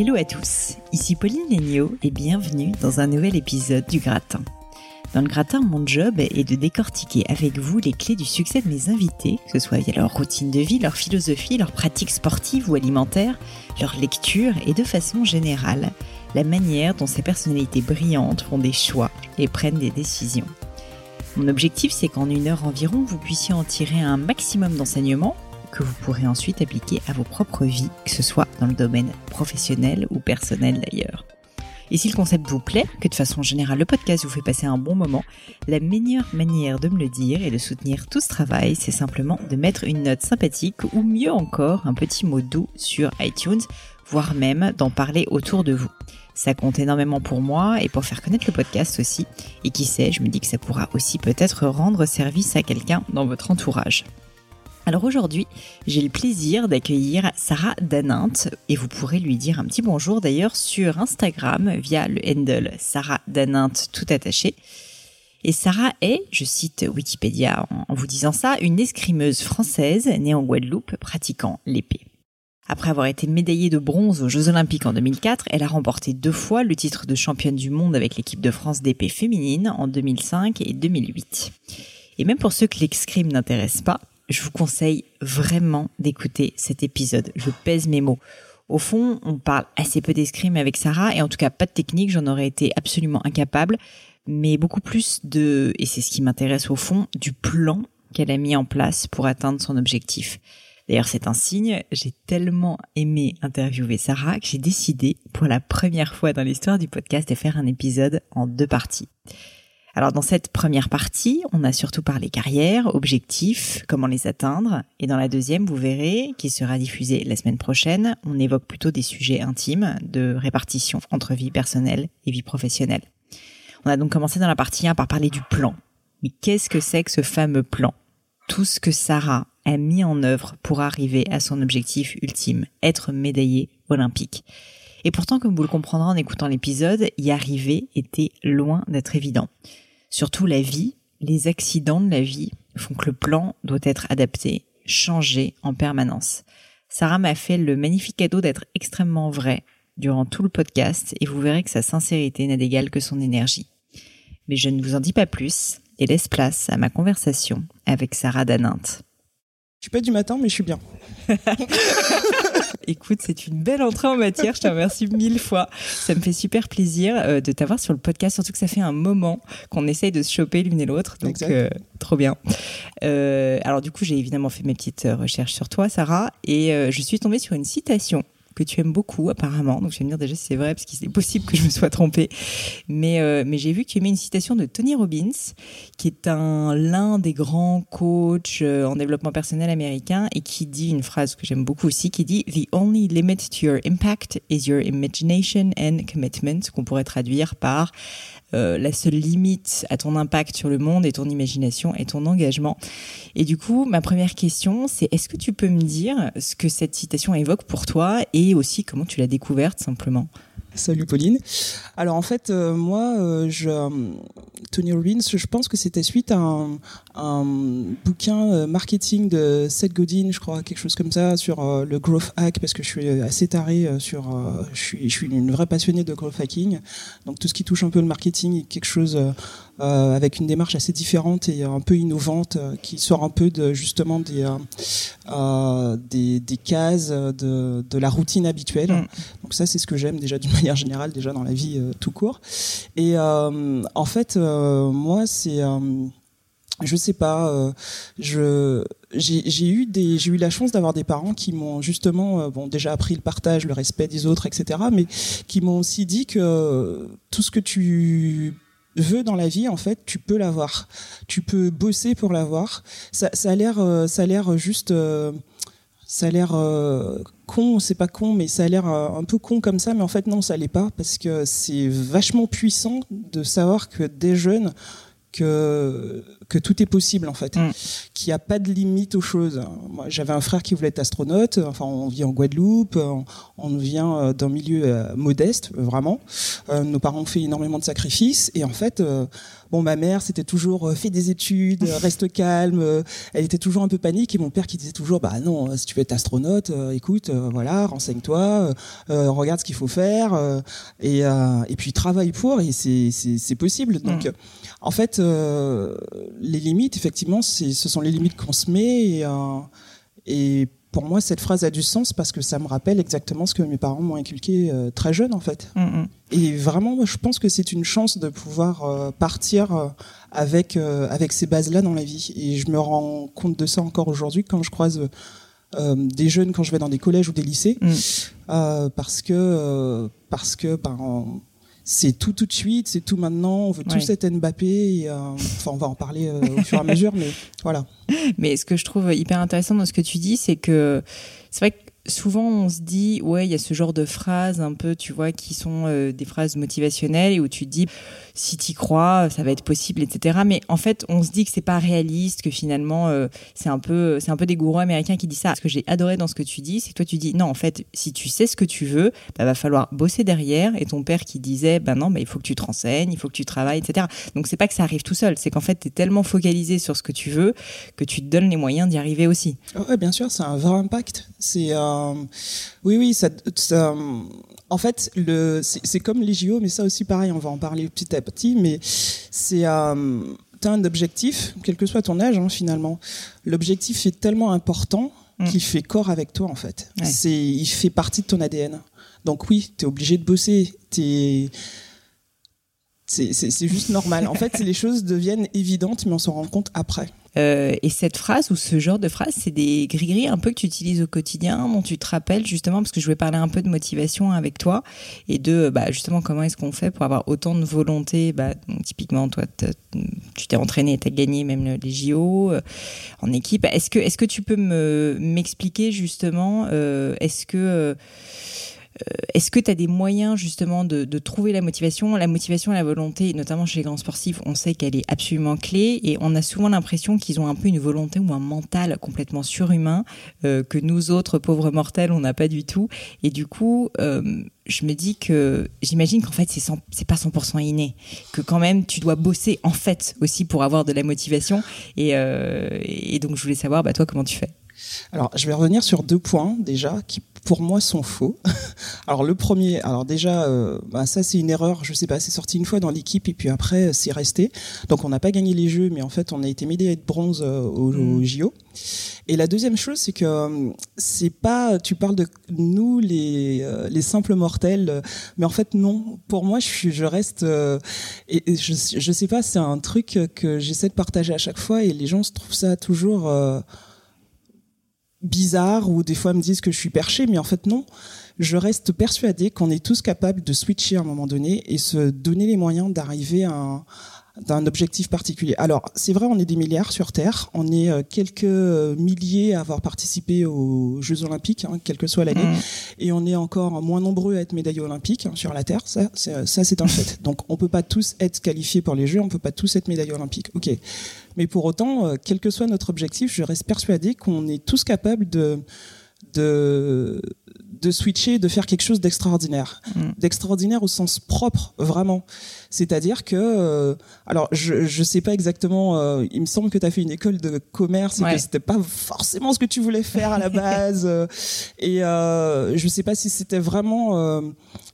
Hello à tous, ici Pauline Léniaud et bienvenue dans un nouvel épisode du Gratin. Dans le Gratin, mon job est de décortiquer avec vous les clés du succès de mes invités, que ce soit via leur routine de vie, leur philosophie, leurs pratiques sportives ou alimentaires, leur lecture et de façon générale, la manière dont ces personnalités brillantes font des choix et prennent des décisions. Mon objectif, c'est qu'en une heure environ, vous puissiez en tirer un maximum d'enseignements que vous pourrez ensuite appliquer à vos propres vies, que ce soit dans le domaine professionnel ou personnel d'ailleurs. Et si le concept vous plaît, que de façon générale le podcast vous fait passer un bon moment, la meilleure manière de me le dire et de soutenir tout ce travail, c'est simplement de mettre une note sympathique ou mieux encore un petit mot doux sur iTunes, voire même d'en parler autour de vous. Ça compte énormément pour moi et pour faire connaître le podcast aussi. Et qui sait, je me dis que ça pourra aussi peut-être rendre service à quelqu'un dans votre entourage. Alors aujourd'hui, j'ai le plaisir d'accueillir Sarah Danint et vous pourrez lui dire un petit bonjour d'ailleurs sur Instagram via le handle Sarah Danint tout attaché. Et Sarah est, je cite Wikipédia en vous disant ça, une escrimeuse française née en Guadeloupe pratiquant l'épée. Après avoir été médaillée de bronze aux Jeux Olympiques en 2004, elle a remporté deux fois le titre de championne du monde avec l'équipe de France d'épée féminine en 2005 et 2008. Et même pour ceux que l'escrime n'intéresse pas, je vous conseille vraiment d'écouter cet épisode. Je pèse mes mots. Au fond, on parle assez peu d'escrime avec Sarah, et en tout cas pas de technique, j'en aurais été absolument incapable, mais beaucoup plus de, et c'est ce qui m'intéresse au fond, du plan qu'elle a mis en place pour atteindre son objectif. D'ailleurs, c'est un signe, j'ai tellement aimé interviewer Sarah que j'ai décidé, pour la première fois dans l'histoire du podcast, de faire un épisode en deux parties. Alors dans cette première partie, on a surtout parlé carrière, objectifs, comment les atteindre. Et dans la deuxième, vous verrez, qui sera diffusée la semaine prochaine, on évoque plutôt des sujets intimes de répartition entre vie personnelle et vie professionnelle. On a donc commencé dans la partie 1 par parler du plan. Mais qu'est-ce que c'est que ce fameux plan? Tout ce que Sarah a mis en œuvre pour arriver à son objectif ultime, être médaillée olympique. Et pourtant, comme vous le comprendrez en écoutant l'épisode, y arriver était loin d'être évident. Surtout la vie, les accidents de la vie font que le plan doit être adapté, changé en permanence. Sarah m'a fait le magnifique cadeau d'être extrêmement vrai durant tout le podcast et vous verrez que sa sincérité n'a d'égal que son énergie. Mais je ne vous en dis pas plus et laisse place à ma conversation avec Sarah Danint. Je suis pas du matin, mais je suis bien. Écoute, c'est une belle entrée en matière. Je te remercie mille fois. Ça me fait super plaisir euh, de t'avoir sur le podcast, surtout que ça fait un moment qu'on essaye de se choper l'une et l'autre. Donc, euh, trop bien. Euh, alors, du coup, j'ai évidemment fait mes petites recherches sur toi, Sarah, et je suis tombée sur une citation que tu aimes beaucoup apparemment. Donc je vais me dire déjà si c'est vrai parce qu'il est possible que je me sois trompée. Mais euh, mais j'ai vu que tu aimais une citation de Tony Robbins qui est un l'un des grands coachs euh, en développement personnel américain et qui dit une phrase que j'aime beaucoup aussi qui dit the only limit to your impact is your imagination and commitment qu'on pourrait traduire par euh, la seule limite à ton impact sur le monde et ton imagination et ton engagement. Et du coup, ma première question, c'est est-ce que tu peux me dire ce que cette citation évoque pour toi et aussi comment tu l'as découverte simplement? Salut Pauline. Alors en fait, euh, moi, euh, je, euh, Tony Robbins, je pense que c'était suite à un, bouquin marketing de Seth Godin, je crois, quelque chose comme ça, sur le growth hack, parce que je suis assez taré sur, je suis, je suis une vraie passionnée de growth hacking. Donc tout ce qui touche un peu le marketing quelque chose euh, avec une démarche assez différente et un peu innovante euh, qui sort un peu de justement des euh, des, des, cases de, de la routine habituelle. Mm. Donc ça c'est ce que j'aime déjà d'une manière générale déjà dans la vie tout court. Et en fait moi c'est je sais pas je j'ai eu des j'ai eu la chance d'avoir des parents qui m'ont justement bon déjà appris le partage le respect des autres etc mais qui m'ont aussi dit que tout ce que tu veux dans la vie, en fait, tu peux l'avoir. Tu peux bosser pour l'avoir. Ça, a l'air, euh, ça a l'air juste, euh, ça a l'air euh, con, c'est pas con, mais ça a l'air un peu con comme ça, mais en fait non, ça l'est pas parce que c'est vachement puissant de savoir que des jeunes que que tout est possible en fait, Mm. qu'il n'y a pas de limite aux choses. Moi, j'avais un frère qui voulait être astronaute. Enfin, on vit en Guadeloupe, on, on vient euh, d'un milieu euh, modeste, vraiment. Euh, nos parents ont fait énormément de sacrifices et en fait, euh, bon, ma mère c'était toujours fais des études, euh, reste calme. elle était toujours un peu panique et mon père qui disait toujours bah non, si tu veux être astronaute, écoute, voilà, renseigne-toi, regarde ce qu'il faut faire et et puis travaille pour et c'est c'est c'est possible. Donc Mm. En fait, euh, les limites, effectivement, ce sont les limites qu'on se met. Et, euh, et pour moi, cette phrase a du sens parce que ça me rappelle exactement ce que mes parents m'ont inculqué euh, très jeune, en fait. Mm, mm. Et vraiment, moi, je pense que c'est une chance de pouvoir partir avec avec ces bases-là dans la vie. Et je me rends compte de ça encore aujourd'hui quand je croise euh, des jeunes quand je vais dans des collèges ou des lycées, Mm. euh, parce que euh, parce que ben c'est tout tout de suite, c'est tout maintenant. On veut Ouais. tous être Mbappé. Et, euh, enfin, on va en parler euh, au fur et à mesure, mais voilà. Mais ce que je trouve hyper intéressant dans ce que tu dis, c'est que c'est vrai que souvent on se dit, ouais, il y a ce genre de phrases un peu, tu vois, qui sont euh, des phrases motivationnelles et où tu te dis, si t'y crois, ça va être possible, etc. Mais en fait, on se dit que c'est pas réaliste, que finalement, euh, c'est un peu, c'est un peu des gourous américains qui disent ça. Ce que j'ai adoré dans ce que tu dis, c'est que toi tu dis, non, en fait, si tu sais ce que tu veux, bah, va falloir bosser derrière. Et ton père qui disait, bah non, bah, il faut que tu te renseignes, il faut que tu travailles, etc. Donc c'est pas que ça arrive tout seul, c'est qu'en fait, t'es tellement focalisé sur ce que tu veux que tu te donnes les moyens d'y arriver aussi. Ouais, bien sûr, c'est un vrai impact. C'est euh, oui, oui, ça, ça- en fait, le, c'est comme les JO, mais ça aussi pareil, on va en parler petit à petit, mais c'est euh, t'as un objectif, quel que soit ton âge, hein, finalement. L'objectif est tellement important Mm. qu'il fait corps avec toi, en fait. Ouais. C'est, il fait partie de ton ADN. Donc oui, t'es obligé de bosser. T'es c'est c'est- c'est juste normal. En fait, les choses deviennent évidentes, mais on s'en rend compte après. Euh, et cette phrase ou ce genre de phrase, c'est des gris-gris un peu que tu utilises au quotidien, dont tu te rappelles justement, parce que je voulais parler un peu de motivation avec toi et de bah, justement comment est-ce qu'on fait pour avoir autant de volonté. Bah, typiquement, toi, tu t'es entraîné, tu as gagné même le- les JO euh, en équipe. Est-ce que, est-ce que tu peux me m'expliquer justement, euh, est-ce que euh, est-ce que tu as des moyens justement de, trouver la motivation? La motivation et la volonté, notamment chez les grands sportifs, on sait qu'elle est absolument clé et on a souvent l'impression qu'ils ont un peu une volonté ou un mental complètement surhumain euh, que nous autres pauvres mortels, on n'a pas du tout. Et du coup, euh, je me dis que j'imagine qu'en fait, c'est c'est pas 100% inné, que quand même tu dois bosser en fait aussi pour avoir de la motivation. Et, euh, et donc, je voulais savoir, bah, toi, comment tu fais? Alors, je vais revenir sur deux points déjà qui pour moi sont faux. alors le premier, alors déjà, euh, bah, ça c'est une erreur. Je sais pas, c'est sorti une fois dans l'équipe et puis après euh, c'est resté. Donc on n'a pas gagné les jeux, mais en fait on a été médaillé de bronze euh, au, Mm. au JO. Et la deuxième chose, c'est que c'est pas. Tu parles de nous les euh, les simples mortels, mais en fait non. Pour moi, je suis, je reste. et, et je je sais pas, c'est un truc que j'essaie de partager à chaque fois et les gens se trouvent ça toujours. Bizarre ou des fois me disent que je suis perché, mais en fait non. Je reste persuadé qu'on est tous capables de switcher à un moment donné et se donner les moyens d'arriver à un, d'un objectif particulier. Alors, c'est vrai, on est des milliards sur Terre, on est euh, quelques euh, milliers à avoir participé aux Jeux Olympiques, hein, quelle que soit l'année, Mmh. et on est encore moins nombreux à être médaillés olympiques hein, sur la Terre, ça, c'est, ça c'est un fait. Donc, on peut pas tous être qualifiés pour les Jeux, on peut pas tous être médaillés olympiques. Ok, mais pour autant, euh, quel que soit notre objectif, je reste persuadé qu'on est tous capables de de de switcher, de faire quelque chose d'extraordinaire, Mm. d'extraordinaire au sens propre, vraiment. C'est-à-dire que, euh, alors, je je sais pas exactement. euh, il me semble que tu as fait une école de commerce et Ouais. que c'était pas forcément ce que tu voulais faire à la base. et euh, je sais pas si c'était vraiment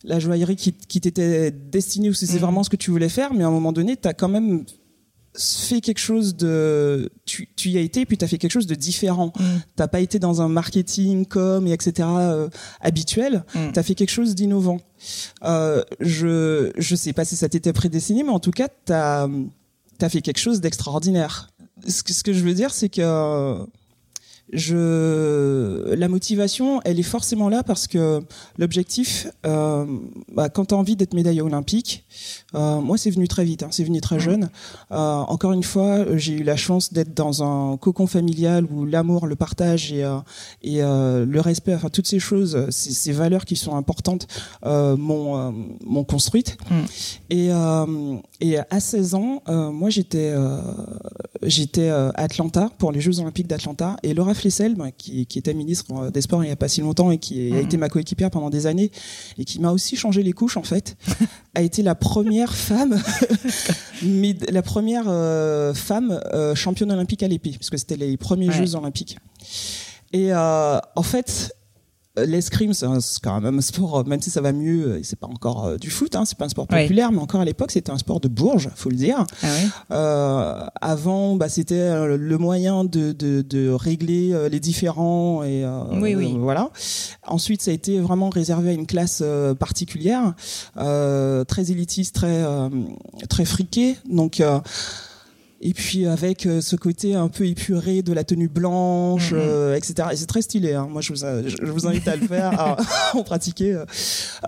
la joaillerie qui, qui t'était destinée ou si c'est Mhm. vraiment ce que tu voulais faire. Mais à un moment donné, tu as quand même fait quelque chose de tu, tu y as été puis tu as fait quelque chose de différent Mm. t'as pas été dans un marketing com et etc euh, habituel Mm. t'as fait quelque chose d'innovant euh, je je sais pas si ça t'était prédestiné mais en tout cas t'as as fait quelque chose d'extraordinaire ce que, ce que je veux dire c'est que je la motivation elle est forcément là parce que l'objectif euh, bah, quand tu as envie d'être médaillé olympique Euh, moi, c'est venu très vite, hein, c'est venu très jeune. Euh, encore une fois, j'ai eu la chance d'être dans un cocon familial où l'amour, le partage et, et le respect, enfin toutes ces choses, ces, ces valeurs qui sont importantes, m'ont m'ont construite. Mm. Et, et à 16 ans, moi, j'étais j'étais à Atlanta pour les Jeux Olympiques d'Atlanta et Laura Flessel, bah, qui, qui était ministre des Sports il n'y a pas si longtemps et qui a mm. été ma coéquipière pendant des années et qui m'a aussi changé les couches en fait, a été la première femme, la première euh, femme euh, championne olympique à l'épée, parce que c'était les premiers Jeux olympiques. Et euh, en fait, l'escrime, c'est quand même un sport, même si ça va mieux, c'est pas encore euh, du foot, hein, c'est pas un sport populaire, mais encore à l'époque, c'était un sport de bourge, faut le dire. Ah euh, avant, bah, c'était euh, le moyen de, de, de régler les différends et oui, oui. voilà. Ensuite, ça a été vraiment réservé à une classe particulière, très élitiste, très très friquée, donc et puis avec euh, ce côté un peu épuré de la tenue blanche, mhm. euh, etc. Et c'est très stylé. Hein. Moi, je vous, je vous invite à le faire, à, en pratiquer.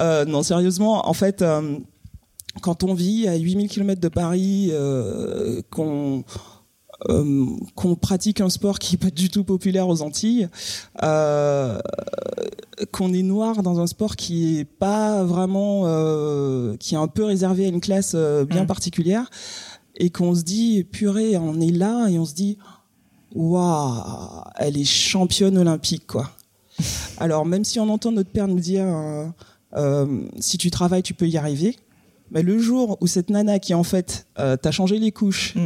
Euh, non, sérieusement, en fait, quand on vit à 8000 km de Paris, qu'on qu'on pratique un sport qui est pas du tout populaire aux Antilles, euh, qu'on est noir dans un sport qui est pas vraiment, euh, qui est un peu réservé à une classe bien mm. particulière, et qu'on se dit purée, on est là et on se dit waouh, elle est championne olympique quoi. Alors même si on entend notre père nous dire euh, euh, si tu travailles, tu peux y arriver. Mais le jour où cette nana qui en fait euh, t'a changé les couches, mm.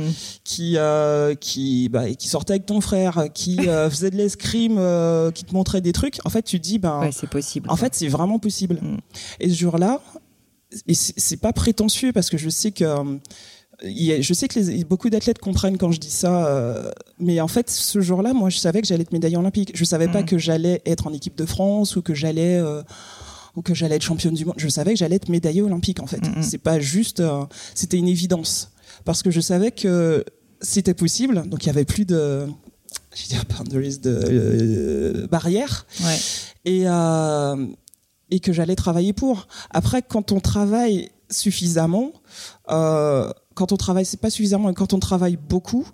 qui euh, qui bah, qui sortait avec ton frère, qui euh, faisait de l'escrime, qui te montrait des trucs, en fait tu te dis ben ouais, c'est possible. En fait c'est vraiment possible. Mm. Et ce jour-là, et c'est pas prétentieux parce que je sais que je sais que les, beaucoup d'athlètes comprennent quand je dis ça, euh, mais en fait, ce jour-là, moi, je savais que j'allais être médaillée olympique. Je savais pas mm. que j'allais être en équipe de France ou que j'allais euh, ou que j'allais être championne du monde. Je savais que j'allais être médaillée olympique. En fait, c'est pas juste, euh, c'était une évidence parce que je savais que c'était possible. Donc il y avait plus de, je dire, boundaries de barrières. Ouais. Et et que j'allais travailler pour. Après, quand on travaille suffisamment, euh, quand on travaille, c'est pas suffisamment, et quand on travaille beaucoup,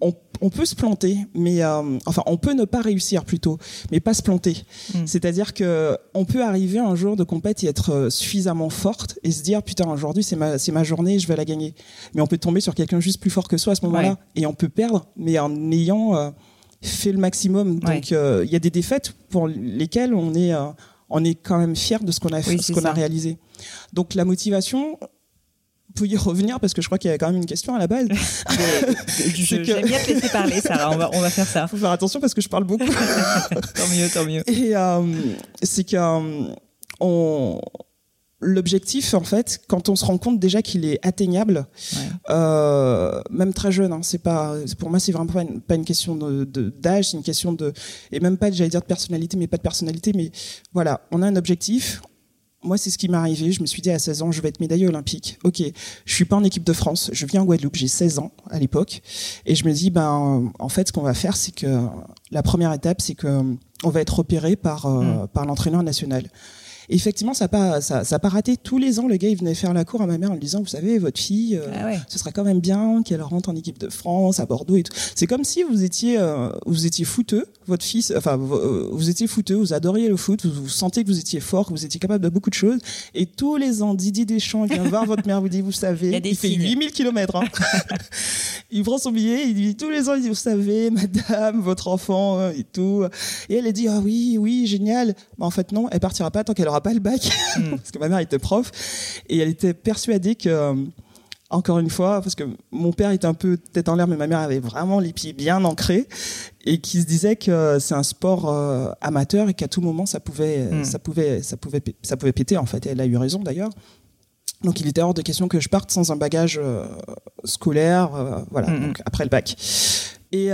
on, on peut se planter, mais euh, enfin, on peut ne pas réussir plutôt, mais pas se planter. Mm. C'est-à-dire que on peut arriver un jour de compète et être euh, suffisamment forte et se dire putain aujourd'hui c'est ma c'est ma journée, je vais la gagner. Mais on peut tomber sur quelqu'un juste plus fort que soi à ce moment-là et on peut perdre, mais en ayant euh, fait le maximum. Donc il y a des défaites pour lesquelles on est on est quand même fier de ce qu'on a fait, ce qu'on a réalisé. Donc la motivation, peut y revenir parce que je crois qu'il y a quand même une question à la base. J'aime bien te laisser parler, Sarah. On va, on va faire ça. Faut faire attention parce que je parle beaucoup. tant mieux, tant mieux. Et euh, c'est que euh, on l'objectif en fait quand on se rend compte déjà qu'il est atteignable euh, même très jeune hein, c'est pas pour moi c'est vraiment pas une, pas une question de d'âge c'est une question de et même pas j'allais dire de personnalité mais pas de personnalité mais voilà on a un objectif moi, c'est ce qui m'est arrivé. Je me suis dit à 16 ans, je vais être médaillée olympique. Ok, je suis pas en équipe de France. Je viens en Guadeloupe. J'ai 16 ans à l'époque, et je me dis, ben, en fait, ce qu'on va faire, c'est que la première étape, c'est que on va être repéré par euh, mm. par l'entraîneur national effectivement, ça n'a pas, ça, ça pas raté. Tous les ans, le gars, il venait faire la cour à ma mère en lui disant, vous savez, votre fille, euh, ah ce serait quand même bien qu'elle rentre en équipe de France, à Bordeaux et tout. C'est comme si vous étiez, euh, vous étiez footeux, votre fils, enfin, vous, euh, étiez footeux, vous adoriez le foot, vous, vous sentez que vous étiez fort, que vous étiez capable de beaucoup de choses. Et tous les ans, Didier Deschamps vient voir votre mère, vous dit, vous savez, il, fait 8000 km. Hein. il prend son billet, il dit tous les ans, il dit, vous savez, madame, votre enfant et tout. Et elle, a dit, ah oui, oui, génial. Mais en fait, non, elle partira pas tant qu'elle pas le bac, hmm. parce que ma mère était prof, et elle était persuadée que, euh, encore une fois, parce que mon père était un peu tête en l'air, mais ma mère avait vraiment les pieds bien ancrés, et qui se disait que c'est un sport euh, amateur et qu'à tout moment ça pouvait, hmm. ça pouvait, ça pouvait, ça pouvait péter en fait. Et elle a eu raison d'ailleurs. Donc il était hors de question que je parte sans un bagage euh, scolaire, voilà, hmm. donc après le bac. Et,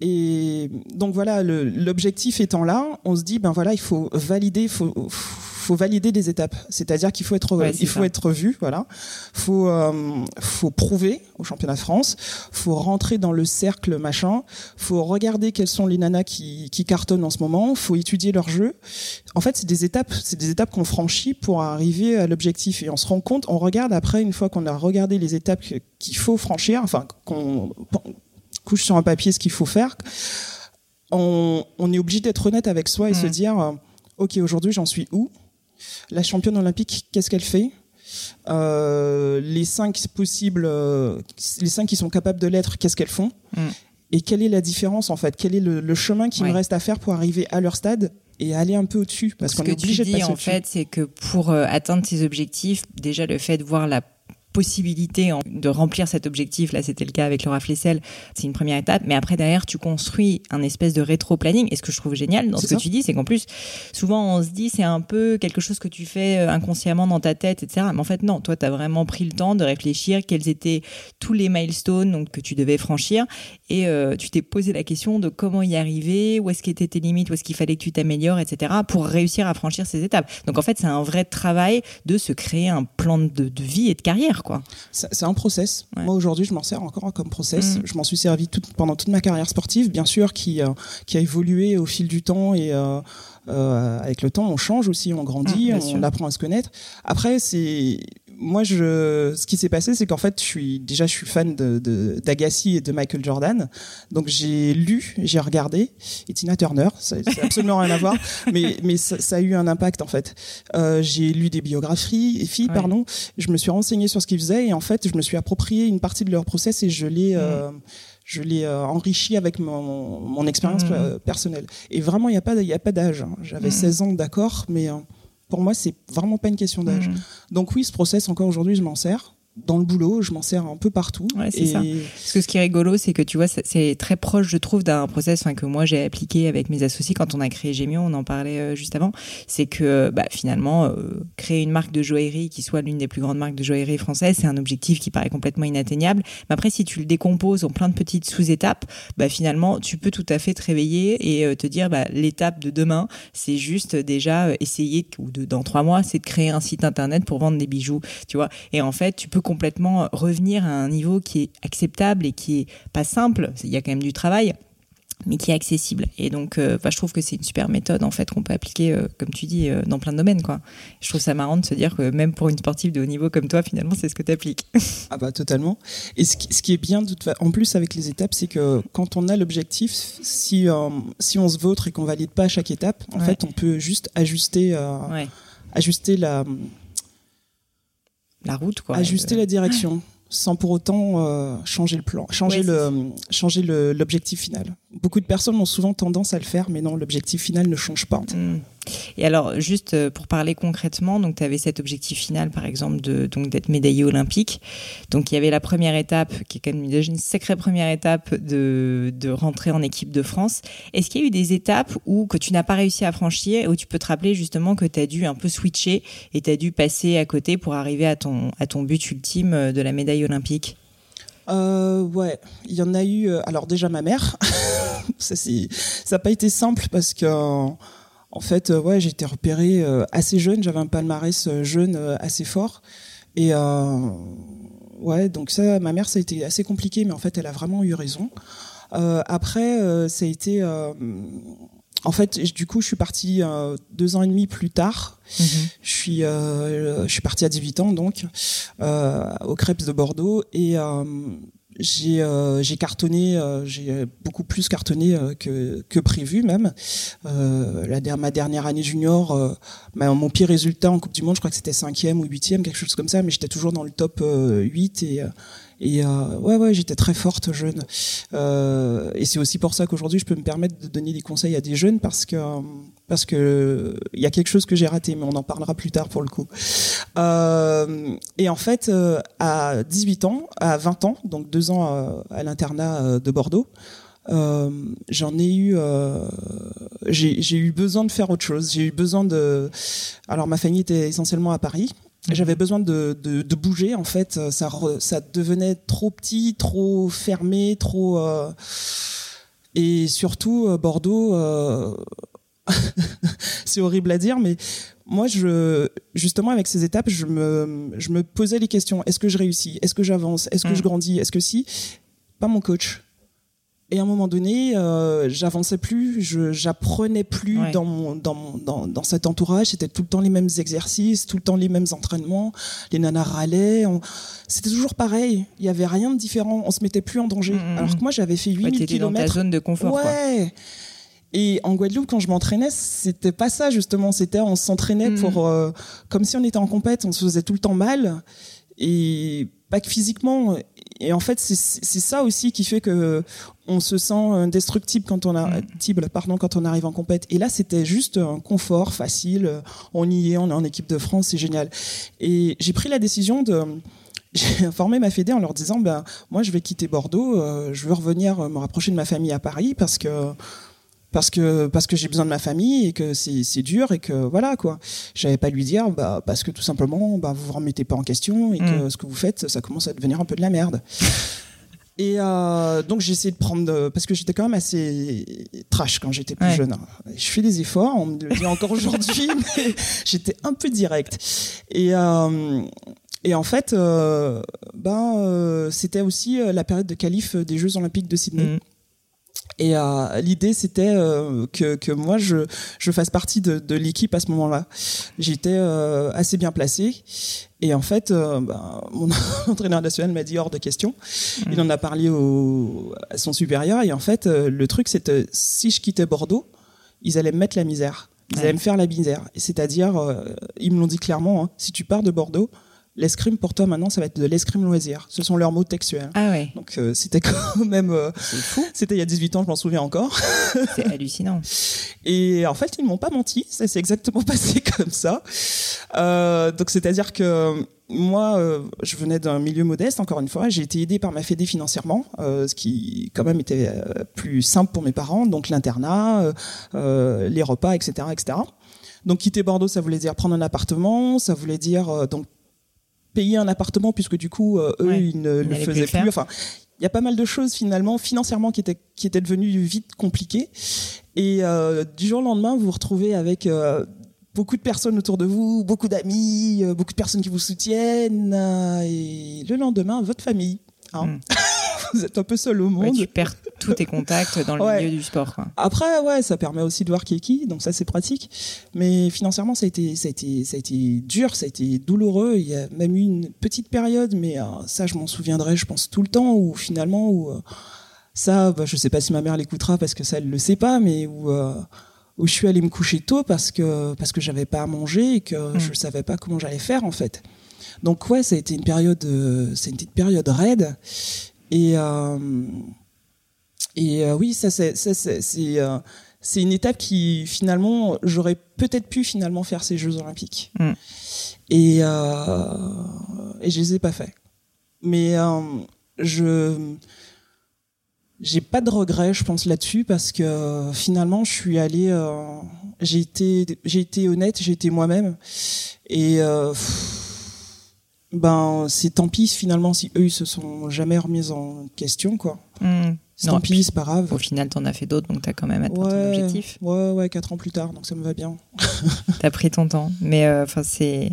et donc voilà, l'objectif étant là, on se dit ben voilà, il faut valider, faut, faut valider des étapes. C'est-à-dire qu'il faut être, il faut être vu, voilà. Faut, euh, faut prouver au championnat de France. Faut rentrer dans le cercle machin. Faut regarder quelles sont les nanas qui, qui cartonnent en ce moment. Faut étudier leur jeu. En fait, c'est des étapes, c'est des étapes qu'on franchit pour arriver à l'objectif. Et on se rend compte, on regarde après une fois qu'on a regardé les étapes qu'il faut franchir, enfin qu'on couche sur un papier ce qu'il faut faire. On, on est obligé d'être honnête avec soi et se mmh. dire, euh, ok, aujourd'hui j'en suis où? La championne olympique, qu'est-ce qu'elle fait? Euh, Les cinq possibles, euh, les cinq qui sont capables de l'être, qu'est-ce qu'elles font? Mm. Et quelle est la différence en fait? Quel est le, chemin qui me reste à faire pour arriver à leur stade et aller un peu au-dessus? Parce qu'on est obligé de passer en fait, c'est que pour euh, atteindre tes objectifs, déjà le fait de voir la possibilité de remplir cet objectif, là c'était le cas avec Laura Flessel, c'est une première étape, mais après derrière tu construis un espèce de rétro-planning, et ce que je trouve génial dans ce que tu dis, c'est qu'en plus, souvent on se dit c'est un peu quelque chose que tu fais euh, inconsciemment dans ta tête, etc. Mais en fait non, toi tu as vraiment pris le temps de réfléchir quels étaient tous les milestones donc, que tu devais franchir, et euh, tu t'es posé la question de comment y arriver, où est-ce qu'étaient tes limites, où est-ce qu'il fallait que tu t'améliores, etc. pour réussir à franchir ces étapes. Donc en fait c'est un vrai travail de se créer un plan de, de vie et de carrière quoi. C'est un process. Moi aujourd'hui, je m'en sers encore comme process. Mm. Je m'en suis servi pendant toute ma carrière sportive, bien sûr, qui, euh, qui a évolué au fil du temps et euh, euh, avec le temps, on change aussi, on grandit, mm, on apprend à se connaître. Après, c'est moi, je, ce qui s'est passé, c'est qu'en fait, je suis déjà, je suis fan de d'Agassi et de Michael Jordan. Donc, j'ai lu, j'ai regardé. Et Tina Turner, ça n'a absolument rien à voir, mais mais ça, ça, a eu un impact en fait. Euh, j'ai lu des biographies, filles, pardon. Je me suis renseigné sur ce qu'ils faisaient et en fait, je me suis approprié une partie de leur process et je l'ai euh, je l'ai euh, enrichi avec mon, mon expérience mmh. personnelle. Et vraiment, il n'y a pas, il a pas d'âge. Hein. J'avais 16 mmh. ans, d'accord, mais euh, pour moi, c'est vraiment pas une question d'âge. Mmh. Donc oui, ce process, encore aujourd'hui, je m'en sers dans le boulot, je m'en sers un peu partout. Ouais, c'est ça. Parce que ce qui est rigolo, c'est que tu vois, c'est très proche, je trouve, d'un process que moi j'ai appliqué avec mes associés quand on a créé Gémio, on en parlait euh, juste avant. C'est que bah, finalement, euh, créer une marque de joaillerie qui soit l'une des plus grandes marques de joaillerie françaises, c'est un objectif qui paraît complètement inatteignable. Mais après, si tu le décomposes en plein de petites sous-étapes, bah, finalement, tu peux tout à fait te réveiller et euh, te dire, bah, l'étape de demain, c'est juste déjà essayer, ou de, dans trois mois, c'est de créer un site internet pour vendre des bijoux, tu vois. Et en fait, tu peux complètement revenir à un niveau qui est acceptable et qui est pas simple. Il y a quand même du travail mais qui est accessible. Et donc, euh, je trouve que c'est une super méthode en fait qu'on peut appliquer, euh, comme tu dis, euh, dans plein de domaines. Quoi. Je trouve ça marrant de se dire que même pour une sportive de haut niveau comme toi, finalement, c'est ce que tu appliques. ah bah totalement. Et ce qui, ce qui est bien, en plus avec les étapes, c'est que quand on a l'objectif, si si on se vautre et qu'on valide pas à chaque étape, en fait, on peut juste ajuster, ajuster la la route, quoi. Ajuster la direction sans pour autant euh, changer le plan, changer le, changer l'objectif final. Beaucoup de personnes ont souvent tendance à le faire, mais non, l'objectif final ne change pas. Hmm. Et alors, juste euh, pour parler concrètement, donc tu avais cet objectif final, par exemple, de donc d'être médaillé olympique. Donc il y avait la première étape, qui est quand même une sacrée première étape de, de rentrer en équipe de France. Est-ce qu'il y a eu des étapes où que tu n'as pas réussi à franchir, où tu peux te rappeler justement que tu as dû un peu switcher et tu as dû passer à côté pour arriver à ton, à ton but ultime euh, de la médaille olympique? Euh, ouais, il y en a eu. Euh, alors déjà ma mère, ça n'a pas été simple parce que en fait, euh, ouais, j'ai été repérée euh, assez jeune. J'avais un palmarès jeune assez fort et ouais, donc ça, ma mère, ça a été assez compliqué, mais en fait, elle a vraiment eu raison. après, ça a été en fait, du coup, je suis partie euh, deux ans et demi plus tard. Mhm. Je suis, euh, je suis partie à 18 ans donc euh, au Crêpes de Bordeaux et euh, j'ai euh, cartonné, euh, j'ai beaucoup plus cartonné que que prévu même. la ma dernière année junior, mon pire résultat en Coupe du Monde, je crois que c'était cinquième ou huitième, quelque chose comme ça, mais j'étais toujours dans le top 8 et et euh, ouais, ouais, j'étais très forte jeune. Euh, et c'est aussi pour ça qu'aujourd'hui, je peux me permettre de donner des conseils à des jeunes parce que parce que il y a quelque chose que j'ai raté, mais on en parlera plus tard pour le coup. Euh, et en fait, à 18 ans, à 20 ans, donc deux ans à, l'internat de Bordeaux. J'en ai eu j'ai eu besoin de faire autre chose j'ai eu besoin de alors ma famille était essentiellement à Paris j'avais besoin de, de, de, bouger en fait. Ça, ça devenait trop petit, trop fermé, trop euh... et surtout euh, Bordeaux. Euh... c'est horrible à dire, mais moi, je, justement, avec ces étapes, je me, je me posais les questions. Est-ce que je réussis? Est-ce que j'avance? Est-ce que je grandis? Est-ce que si? Pas mon coach. Et à un moment donné, euh, j'avançais plus, j'apprenais plus dans, mon, dans, mon, dans, dans cet entourage. C'était tout le temps les mêmes exercices, tout le temps les mêmes entraînements. Les nanas râlaient. C'était toujours pareil. Il y avait rien de différent. On se mettait plus en danger. Mm, mm, Alors que moi, j'avais fait 8000 ouais, km. dans ta zone de confort. Ouais. Et en Guadeloupe, quand je m'entraînais, c'était pas ça justement. C'était on s'entraînait Mm. pour euh, comme si on était en compète. On se faisait tout le temps mal et pas que physiquement. Et en fait, c'est ça aussi qui fait que on se sent indestructible quand on a Mm. tible, pardon, quand on arrive en compète. Et là, c'était juste un confort facile. On y est, on est en équipe de France, c'est génial. Et j'ai pris la décision de j'ai informé ma fédé en leur disant ben moi je vais quitter Bordeaux, euh, je veux revenir euh, me rapprocher de ma famille à Paris parce que parce que parce que j'ai besoin de ma famille et que c'est dur et que voilà quoi. J'avais pas à lui dire bah parce que tout simplement bah vous vous remettez pas en question et que ce que vous faites ça commence à devenir un peu de la merde. Et euh, donc j'ai essayé de prendre parce que j'étais quand même assez trash quand j'étais plus Ouais. jeune. Je fais des efforts, on me le dit encore aujourd'hui, mais j'étais un peu direct. Et euh, et en fait, euh, ben c'était aussi la période de qualif des Jeux Olympiques de Sydney. Mm. Et euh, l'idée, c'était euh, que, que moi, je, je fasse partie de, de l'équipe à ce moment-là. J'étais euh, assez bien placé. Et en fait, ben, mon entraîneur national m'a dit hors de question. Il en a parlé au, à son supérieur. Et en fait, le truc, c'était si je quittais Bordeaux, ils allaient me mettre la misère. Ils Ouais. allaient me faire la misère. C'est-à-dire, ils me l'ont dit clairement, hein, si tu pars de Bordeaux, l'escrime pour toi maintenant, ça va être de l'escrime loisir. Ce sont leurs mots textuels. Ah ouais, Donc euh, c'était quand même... euh, c'est fou, c'était il y a 18 ans, je m'en souviens encore. c'est hallucinant. Et en fait, ils ne m'ont pas menti. Ça s'est exactement passé comme ça. Euh, donc, c'est-à-dire que moi, euh, je venais d'un milieu modeste, encore une fois. J'ai été aidé par ma fédé financièrement, euh, ce qui, quand même, était euh, plus simple pour mes parents. Donc, l'internat, les repas, etc., etc. Donc, quitter Bordeaux, ça voulait dire prendre un appartement. Ça voulait dire, donc, payer un appartement, puisque du coup, euh, eux, Ouais, ils ne ils le plus faisaient plus. Enfin, il y a pas mal de choses finalement financièrement qui étaient qui étaient devenues vite compliquées et euh, du jour au lendemain vous vous retrouvez avec euh, beaucoup de personnes autour de vous beaucoup d'amis beaucoup de personnes qui vous soutiennent et le lendemain votre famille hein. Mm. vous êtes un peu seul au Ouais, monde tu perds tous tes contacts dans le Ouais. milieu du sport. Quoi. après ouais ça permet aussi de voir qui est qui donc ça c'est pratique mais financièrement ça a été ça a été ça a été dur ça a été douloureux il y a même eu une petite période mais euh, ça je m'en souviendrai je pense tout le temps où finalement où euh, ça bah, je sais pas si ma mère l'écoutera parce que ça elle le sait pas mais où euh, où je suis allée me coucher tôt parce que parce que j'avais pas à manger et que je savais pas comment j'allais faire en fait donc ouais ça a été une période euh, c'est une petite période raide et euh, et euh, oui, ça c'est ça, c'est c'est euh, c'est une étape qui finalement j'aurais peut-être pu finalement faire ces Jeux Olympiques. Mm. Et euh, et je les ai pas fait. Mais euh, je j'ai pas de regrets, je pense là-dessus parce que finalement je suis allé euh, j'ai été j'ai été honnête, j'ai été moi-même et pff, ben c'est tant pis finalement si eux ils se sont jamais remis en question quoi. Mm. C'est tant pis, c'est pas grave. Au final, t'en as fait d'autres, donc t'as quand même atteint ton objectif. ouais, ouais, quatre ans plus tard, donc ça me va bien. T'as pris ton temps. Mais euh, enfin, c'est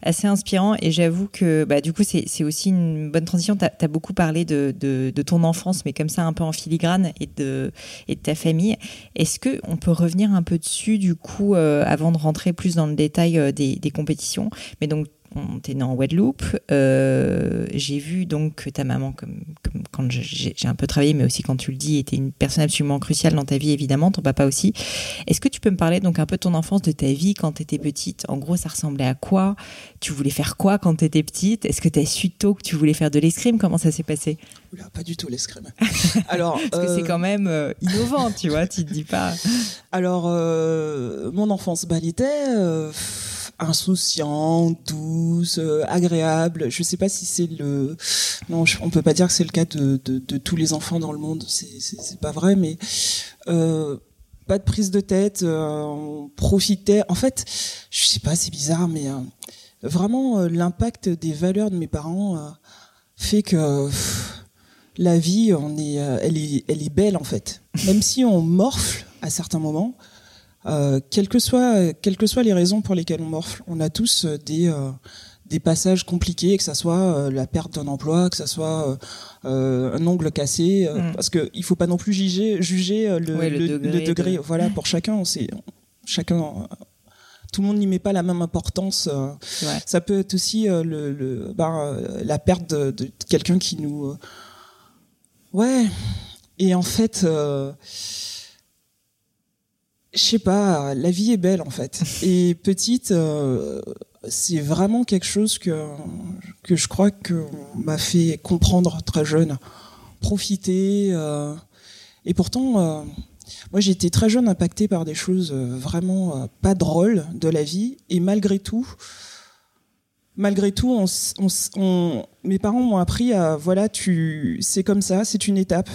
assez inspirant. Et j'avoue que bah, du coup, c'est c'est aussi une bonne transition. T'as as beaucoup parlé de, de, de ton enfance, mais comme ça, un peu en filigrane, et de, et de ta famille. Est-ce que on peut revenir un peu dessus, du coup, euh, avant de rentrer plus dans le détail euh, des, des compétitions? Mais donc, on t'es né en Guadeloupe. Euh, j'ai vu donc que ta maman, comme, comme quand j'ai un peu travaillé, mais aussi quand tu le dis, était une personne absolument cruciale dans ta vie, évidemment, ton papa aussi. Est-ce que tu peux me parler donc un peu de ton enfance, de ta vie quand tu étais petite? En gros, ça ressemblait à quoi? Tu voulais faire quoi quand tu étais petite? Est-ce que tu as su tôt que tu voulais faire de l'escrime? Comment ça s'est passé? Oula, pas du tout l'escrime. Alors, Parce que euh, c'est quand même euh, innovant, tu vois, tu te dis pas. alors euh, mon enfance, bah, insouciante, douce, euh, agréable. Je sais pas si c'est le. Non, on peut pas dire que c'est le cas de, tous les enfants dans le monde. C'est pas vrai, mais euh, pas de prise de tête. euh, on profitait. En fait, je sais pas, c'est bizarre, mais vraiment l'impact des valeurs de mes parents fait que. la vie, on est, est, elle est belle en fait. Même si on morfle à certains moments, euh, quelles que soient quelles que soient les raisons pour lesquelles on morfle, on a tous des des passages compliqués, que ça soit la perte d'un emploi, que ça soit un ongle cassé, mm. parce que il faut pas non plus juger juger le, degré, Voilà, pour chacun, c'est chacun tout le monde n'y met pas la même importance. Ça peut être aussi le, ben, la perte de, de quelqu'un qui nous Ouais. Et en fait, euh, je sais pas, la vie est belle en fait. Et petite, euh, c'est vraiment quelque chose que que je crois que m'a fait comprendre très jeune, profiter. Euh, et pourtant, euh, moi j'ai été très jeune impacté par des choses vraiment pas drôles de la vie. Et malgré tout, malgré tout, on, on, mes parents m'ont appris à voilà, tu, c'est comme ça, c'est une étape.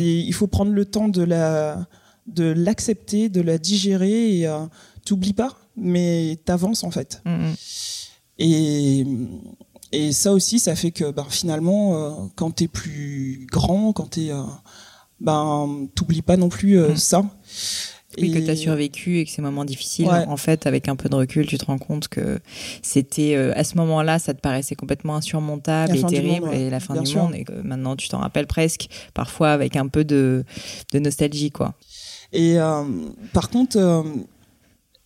Il faut prendre le temps de la, de l'accepter, de la digérer et euh, t'oublies pas, mais t'avances en fait. Mm, mm. Et et ça aussi, ça fait que ben, finalement, euh, quand t'es plus grand, quand t'es, euh, ben, t'oublies pas non plus euh, mm. ça. Oui, que tu as survécu et que ces moments difficiles, en fait, avec un peu de recul, tu te rends compte que c'était euh, à ce moment-là, ça te paraissait complètement insurmontable et terrible et la fin du monde, et que maintenant tu t'en rappelles presque, parfois avec un peu de, de nostalgie, quoi. Et euh, par contre, euh,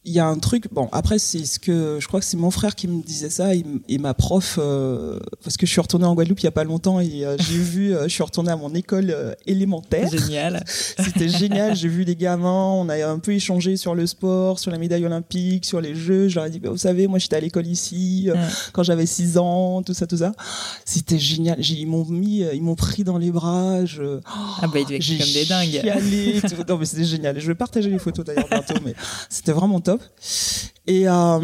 il y a un truc bon après c'est ce que je crois que c'est mon frère qui me disait ça et, ma prof euh, parce que je suis retournée en Guadeloupe il y a pas longtemps et euh, j'ai vu euh, je suis retournée à mon école élémentaire. Génial. C'était génial j'ai vu des gamins on a un peu échangé sur le sport sur la médaille olympique sur les jeux je leur ai dit bah, vous savez moi j'étais à l'école ici quand j'avais 6 ans tout ça tout ça. C'était génial ils m'ont mis ils m'ont pris dans les bras je ah bah ils comme des dingues. non mais c'était génial. Je vais partager les photos d'ailleurs bientôt mais c'était vraiment top et euh,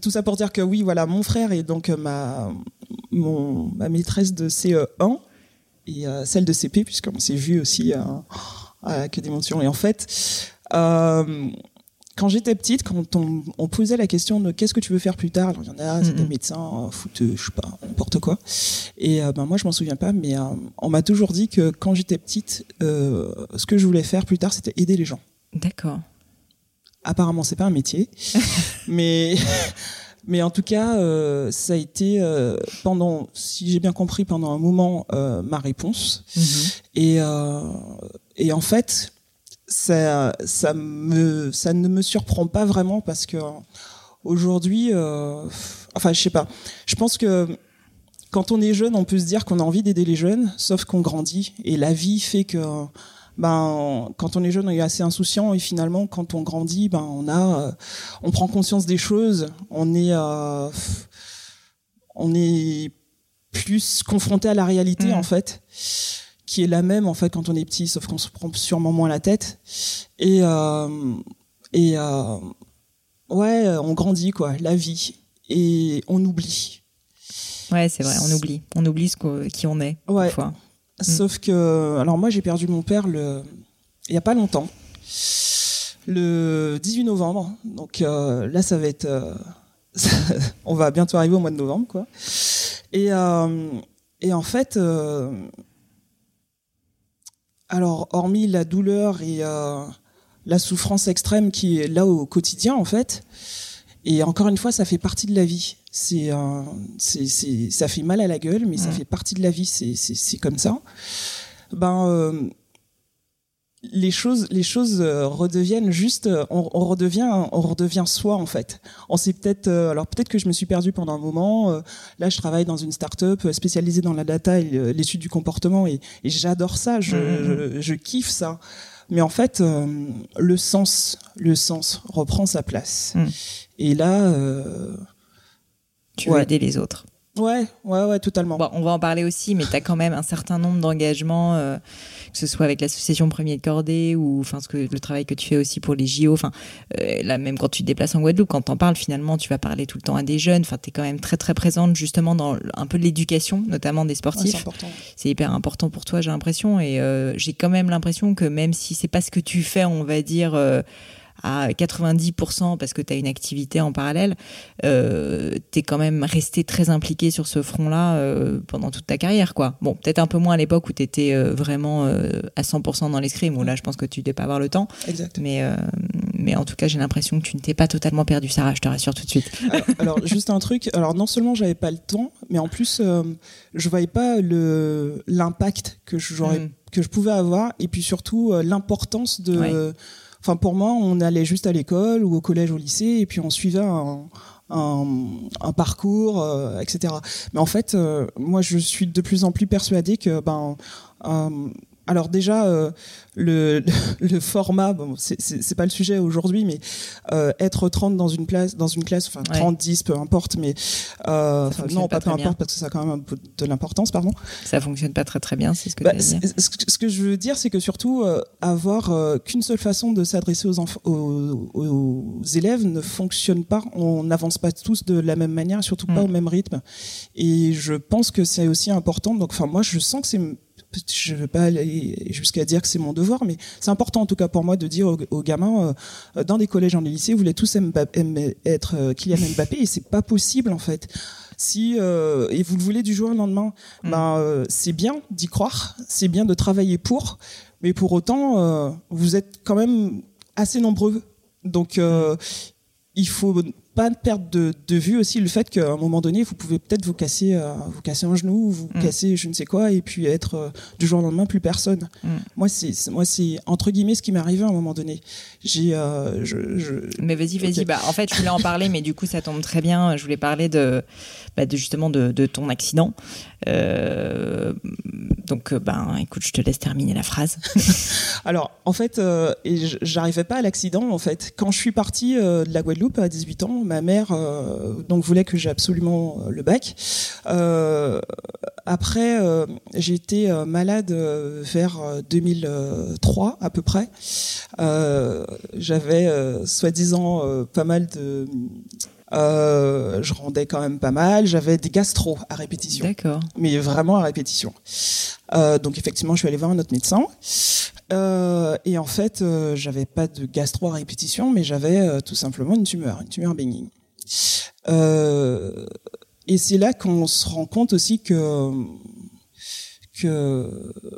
tout ça pour dire que oui, voilà, mon frère est donc ma, mon, ma maîtresse de CE1 et euh, celle de CP, puisqu'on s'est vu aussi euh, à que des mentions. Et en fait, quand j'étais petite, quand on, on, posait la question de qu'est-ce que tu veux faire plus tard, alors il y en a, c'était médecin, foot, je sais pas, n'importe quoi. Et ben moi, je m'en souviens pas, mais on m'a toujours dit que quand j'étais petite, ce que je voulais faire plus tard, c'était aider les gens. D'accord apparemment c'est pas un métier, mais mais en tout cas euh, ça a été euh, pendant, si j'ai bien compris, pendant un moment euh, ma réponse. Mm-hmm. Et et en fait ça ça me ça ne me surprend pas vraiment parce que aujourd'hui, enfin je sais pas, je pense que quand on est jeune, on peut se dire qu'on a envie d'aider les jeunes, sauf qu'on grandit et la vie fait que ben quand on est jeune on est assez insouciant et finalement quand on grandit ben on a euh, on prend conscience des choses on est euh, on est plus confronté à la réalité mm. en fait qui est la même en fait quand on est petit sauf qu'on se prend sûrement moins la tête et euh, et euh, ouais on grandit quoi la vie et on oublie ouais c'est vrai on oublie on oublie ce qui on est ouais. parfois. Sauf que, alors moi j'ai perdu mon père le, il y a pas longtemps, le 18 novembre. Donc euh, là ça va être, euh, on va bientôt arriver au mois de novembre quoi. Et euh, et en fait, alors hormis la douleur et la souffrance extrême qui est là au quotidien en fait, et encore une fois ça fait partie de la vie. C'est c'est ça fait mal à la gueule mais ça fait partie de la vie. C'est c'est comme ça. Ben euh, les choses les choses euh, redeviennent juste euh, on, redevient on redevient soi en fait. On sait peut-être alors peut-être que je me suis perdu pendant un moment là je travaille dans une start-up spécialisée dans la data et l'étude du comportement et, et j'adore ça. Je, mmh, mmh. je, kiffe ça mais en fait le sens le sens reprend sa place mmh. et là tu veux aider les autres. Ouais, ouais, ouais, totalement. Bon, on va en parler aussi, mais tu as quand même un certain nombre d'engagements, euh, que ce soit avec l'association Premier de Cordée ou enfin ce que le travail que tu fais aussi pour les JO. Enfin, euh, là même quand tu te déplaces en Guadeloupe, quand t'en parles, finalement, tu vas parler tout le temps à des jeunes. Enfin, tu es quand même très très présente justement dans un peu de l'éducation, notamment des sportifs. c'est hyper important pour toi, j'ai l'impression, et euh, j'ai quand même l'impression que même si c'est pas ce que tu fais, on va dire à 90% parce que tu as une activité en parallèle, euh, tu es quand même resté très impliqué sur ce front-là euh, pendant toute ta carrière. quoi. Bon, peut-être un peu moins à l'époque où tu étais euh, vraiment euh, à 100% dans l'escrime, où là je pense que tu devais pas avoir le temps. Exact. Mais, mais en tout cas, j'ai l'impression que tu ne t'es pas totalement perdu, Sarah. Je te rassure tout de suite. alors, juste un truc. Alors, non seulement j'avais pas le temps, mais en plus, je voyais pas le l'impact que j'aurais mm. que je pouvais avoir, et puis surtout l'importance de. Pour moi, on allait juste à l'école ou au collège, au lycée, et puis on suivait un, parcours, euh, etc. Mais en fait, moi, je suis de plus en plus persuadée que ben, alors déjà, euh, le, le, format, bon, c'est pas le sujet aujourd'hui, mais euh, être 30 dans une classe, dans une classe, enfin 30, 10, peu importe, mais euh, non, pas, peu importe parce que ça a quand même un peu de l'importance, pardon. Ça fonctionne pas très très bien, c'est ce que bah, dire. Ce que je veux dire, c'est que surtout avoir qu'une seule façon de s'adresser aux, aux, aux, élèves ne fonctionne pas. On n'avance pas tous de la même manière, surtout pas mm. au même rythme. Et je pense que c'est aussi important. Donc, enfin, moi, je sens que c'est je ne vais pas aller jusqu'à dire que c'est mon devoir, mais c'est important en tout cas pour moi de dire aux, gamins euh, dans des collèges, dans des lycées, vous voulez tous être euh, Kylian Mbappé et c'est pas possible en fait. Si euh, et vous le voulez du jour au lendemain, mm. ben c'est bien d'y croire, c'est bien de travailler pour, mais pour autant vous êtes quand même assez nombreux, donc il faut pas perdre de, de, vue aussi le fait qu'à un moment donné, vous pouvez peut-être vous casser, euh, vous casser un genou, vous mm. casser je ne sais quoi, et puis être euh, du jour au lendemain plus personne. Mm. Moi, c'est moi c'est entre guillemets ce qui m'est arrivé à un moment donné. J'ai, euh, je, je, Mais vas-y, vas-y. Bah, en fait, je voulais en parler, mais du coup, ça tombe très bien. Je voulais parler de, bah, de justement de, de, ton accident. Donc, ben, écoute, je te laisse terminer la phrase. Alors, en fait, euh, j'arrivais pas à l'accident. En fait, quand je suis partie de la Guadeloupe à 18 ans, ma mère euh, donc voulait que j'ai absolument euh, le bac. Euh, après, j'ai été malade vers 2003 à peu près. J'avais soi-disant pas mal de euh, je rendais quand même pas mal. J'avais des gastro à répétition. D'accord. Mais vraiment à répétition. Euh, donc effectivement, je suis allée voir un autre médecin. Euh, et en fait, j'avais pas de gastro à répétition, mais j'avais tout simplement une tumeur, une tumeur bénigne. Euh, et c'est là qu'on se rend compte aussi que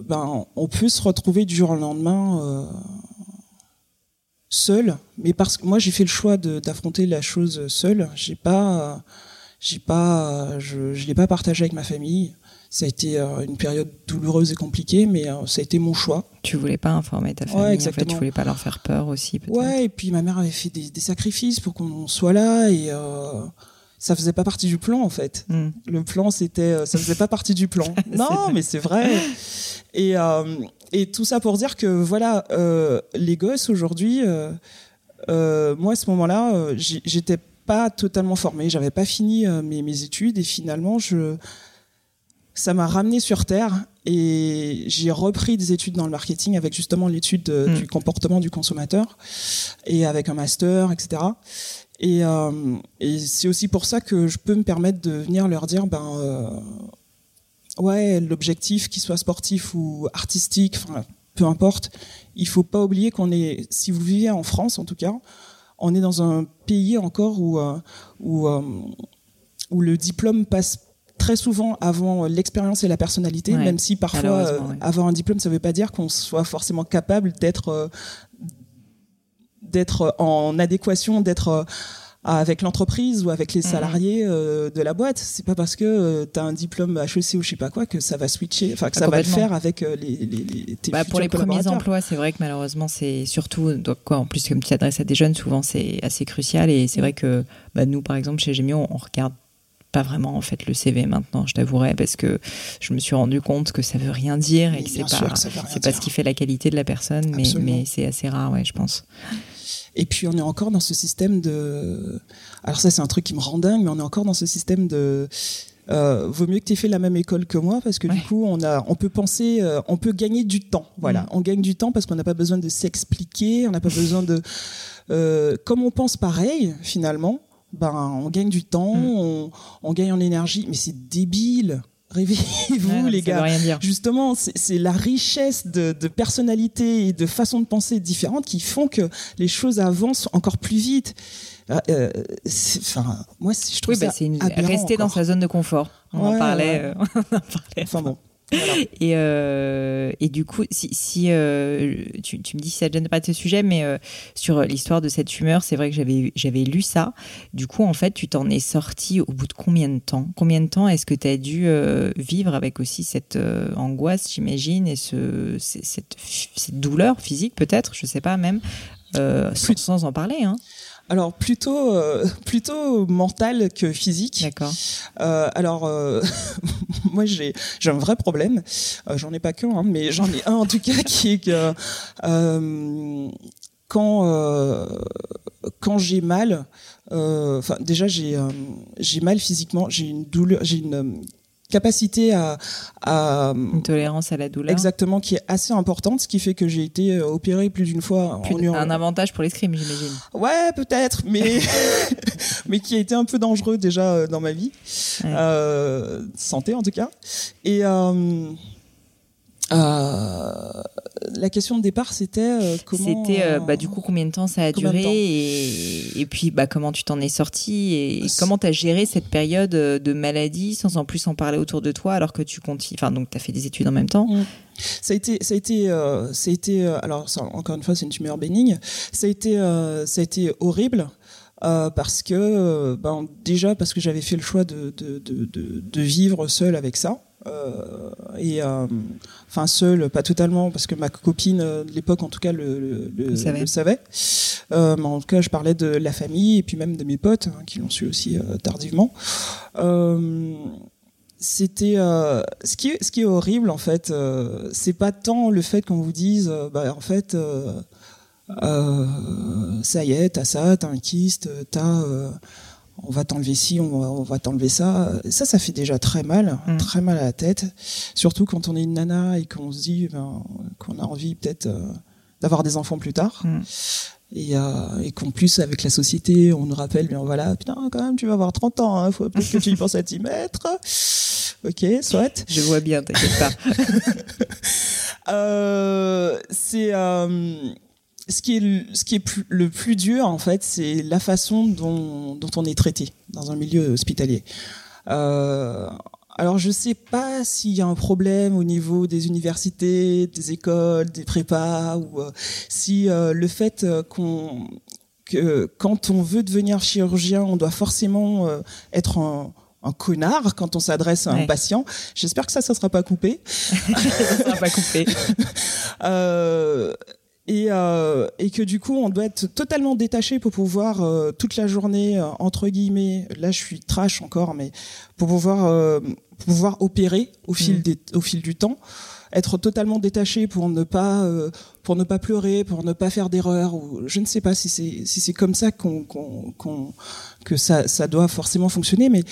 ben on peut se retrouver du jour au lendemain euh, seul, mais parce que moi j'ai fait le choix d'affronter la chose seul. J'ai pas, j'ai pas, je, je l'ai pas partagé avec ma famille. Ça a été euh, une période douloureuse et compliquée, mais euh, ça a été mon choix. Tu voulais pas informer ta famille, ouais, exactement. en fait, tu voulais pas leur faire peur aussi. Ouais, et puis ma mère avait fait des, des sacrifices pour qu'on soit là, et euh, ça faisait pas partie du plan en fait. Hmm. Le plan, c'était, euh, ça faisait pas partie du plan. non, mais c'est vrai. Et euh, et tout ça pour dire que voilà, euh, les gosses aujourd'hui, moi à ce moment-là, j'étais pas totalement formée, j'avais pas fini mes, mes études et finalement je ça m'a ramené sur terre et j'ai repris des études dans le marketing avec justement l'étude hmm. du comportement du consommateur et avec un master, etc. Et, euh, et c'est aussi pour ça que je peux me permettre de venir leur dire, ben euh, ouais, l'objectif, qu'il soit sportif ou artistique, enfin peu importe, il faut pas oublier qu'on est, si vous vivez en France en tout cas, on est dans un pays encore où euh, où, où le diplôme passe très souvent avant l'expérience et la personnalité, même si parfois euh, avoir un diplôme, ça veut pas dire qu'on soit forcément capable d'être euh, d'être en adéquation, d'être euh, avec l'entreprise ou avec les mhm. salariés de la boîte. C'est pas parce que tu as un diplôme HEC ou je sais pas quoi que ça va switcher, enfin que ça va le faire avec les, les, les tes bah, Pour les premiers emplois, c'est vrai que malheureusement c'est surtout donc quoi en plus comme tu t'adresses à des jeunes, souvent c'est assez crucial. Et c'est vrai que bah, nous par exemple chez Gemio, on regarde pas vraiment en fait le CV maintenant, je t'avouerai, parce que je me suis rendu compte que ça veut rien dire et que c'est pas c'est pas ce qui fait la qualité de la personne, mais, mais c'est assez rare, ouais, je pense. Et puis on est encore dans ce système de, alors ça c'est un truc qui me rend dingue, mais on est encore dans ce système de euh, vaut mieux que tu aies fait la même école que moi parce que du coup on a on peut penser euh, on peut gagner du temps voilà mm. on gagne du temps parce qu'on n'a pas besoin de s'expliquer on n'a pas besoin de euh, comme on pense pareil finalement ben, on gagne du temps, mm. on, gagne en énergie, mais c'est débile. Réveillez-vous, les gars. Justement, c'est la richesse de, de personnalité et de façon de penser différentes qui font que les choses avancent encore plus vite. Euh, euh enfin, moi, je trouve oui, bah, ça une... rester dans sa zone de confort. On en parlait. Euh, enfin bon. Et, euh, et du coup, si, si euh, tu, tu, me dis si ça ne gêne pas de ce sujet, mais euh, sur l'histoire de cette tumeur, c'est vrai que j'avais j'avais lu ça. Du coup, en fait, tu t'en es sorti au bout de combien de temps? Combien de temps est-ce que tu as dû euh, vivre avec aussi cette euh, angoisse, j'imagine, et ce, cette, cette douleur physique peut-être, je sais pas même, sans, sans en parler hein alors plutôt euh, plutôt mental que physique. D'accord. Euh, alors euh, moi j'ai j'ai un vrai problème. J'en ai pas qu'un, hein, mais j'en ai un en tout cas qui est que quand quand j'ai mal, enfin déjà j'ai j'ai mal physiquement, j'ai une douleur, j'ai une capacité à, à, une tolérance à la douleur. Exactement qui est assez importante ce qui fait que j'ai été euh, opéré plus d'une fois plus en un avantage pour l'escrime j'imagine. Ouais peut-être mais mais qui a été un peu dangereux déjà euh, dans ma vie. Ouais. euh, santé en tout cas. Et euh, euh, la question de départ, c'était euh, comment. C'était euh, bah, du coup combien de temps ça a duré et, et, puis bah, comment tu t'en es sorti et, comment tu as géré cette période de maladie sans en plus en parler autour de toi alors que tu continues. Enfin, donc tu as fait des études en même temps. Mmh. Ça a été, ça a été, ça a été. alors ça, encore une fois, c'est une tumeur bénigne. Ça a été, ça a été horrible. Euh, parce que ben, déjà parce que j'avais fait le choix de, de, de, de, de vivre seul avec ça euh, et euh, enfin seul, pas totalement, parce que ma copine euh, de l'époque, en tout cas, le, le, le, le savait. Euh, mais en tout cas, je parlais de la famille et puis même de mes potes hein, qui l'ont su aussi euh, tardivement. C'était ce qui est ce qui est horrible en fait. c'est pas tant le fait qu'on vous dise, bah en fait. Ça y est, t'as ça, t'as un kyste, t'as on va t'enlever ci, on va, on va t'enlever ça. Ça, ça fait déjà très mal, mmh. très mal à la tête. Surtout quand on est une nana et qu'on se dit ben, qu'on a envie peut-être euh, d'avoir des enfants plus tard. Mmh. Et, euh, et qu'en plus, avec la société, on nous rappelle, bien voilà, putain, quand même, tu vas avoir 30 ans, hein, faut peut-être que tu y penses à t'y mettre. Ok, soit. Je vois bien, t'inquiète pas. euh, c'est... Ce qui est, ce qui est plus, le plus dur, en fait, c'est la façon dont, dont, on est traité dans un milieu hospitalier. Euh, alors, je sais pas s'il y a un problème au niveau des universités, des écoles, des prépas, ou euh, si euh, le fait qu'on que quand on veut devenir chirurgien, on doit forcément être un, un connard quand on s'adresse à un ouais. patient. J'espère que ça, ça sera pas coupé. ça sera pas coupé. euh, et, euh, et, que du coup on doit être totalement détaché pour pouvoir euh, toute la journée euh, entre guillemets là je suis trash encore mais pour pouvoir euh, pouvoir opérer au fil mmh. des, au fil du temps être totalement détaché pour ne pas pour ne pas pleurer pour ne pas faire d'erreurs ou je ne sais pas si c'est si c'est comme ça qu'on que ça ça doit forcément fonctionner mais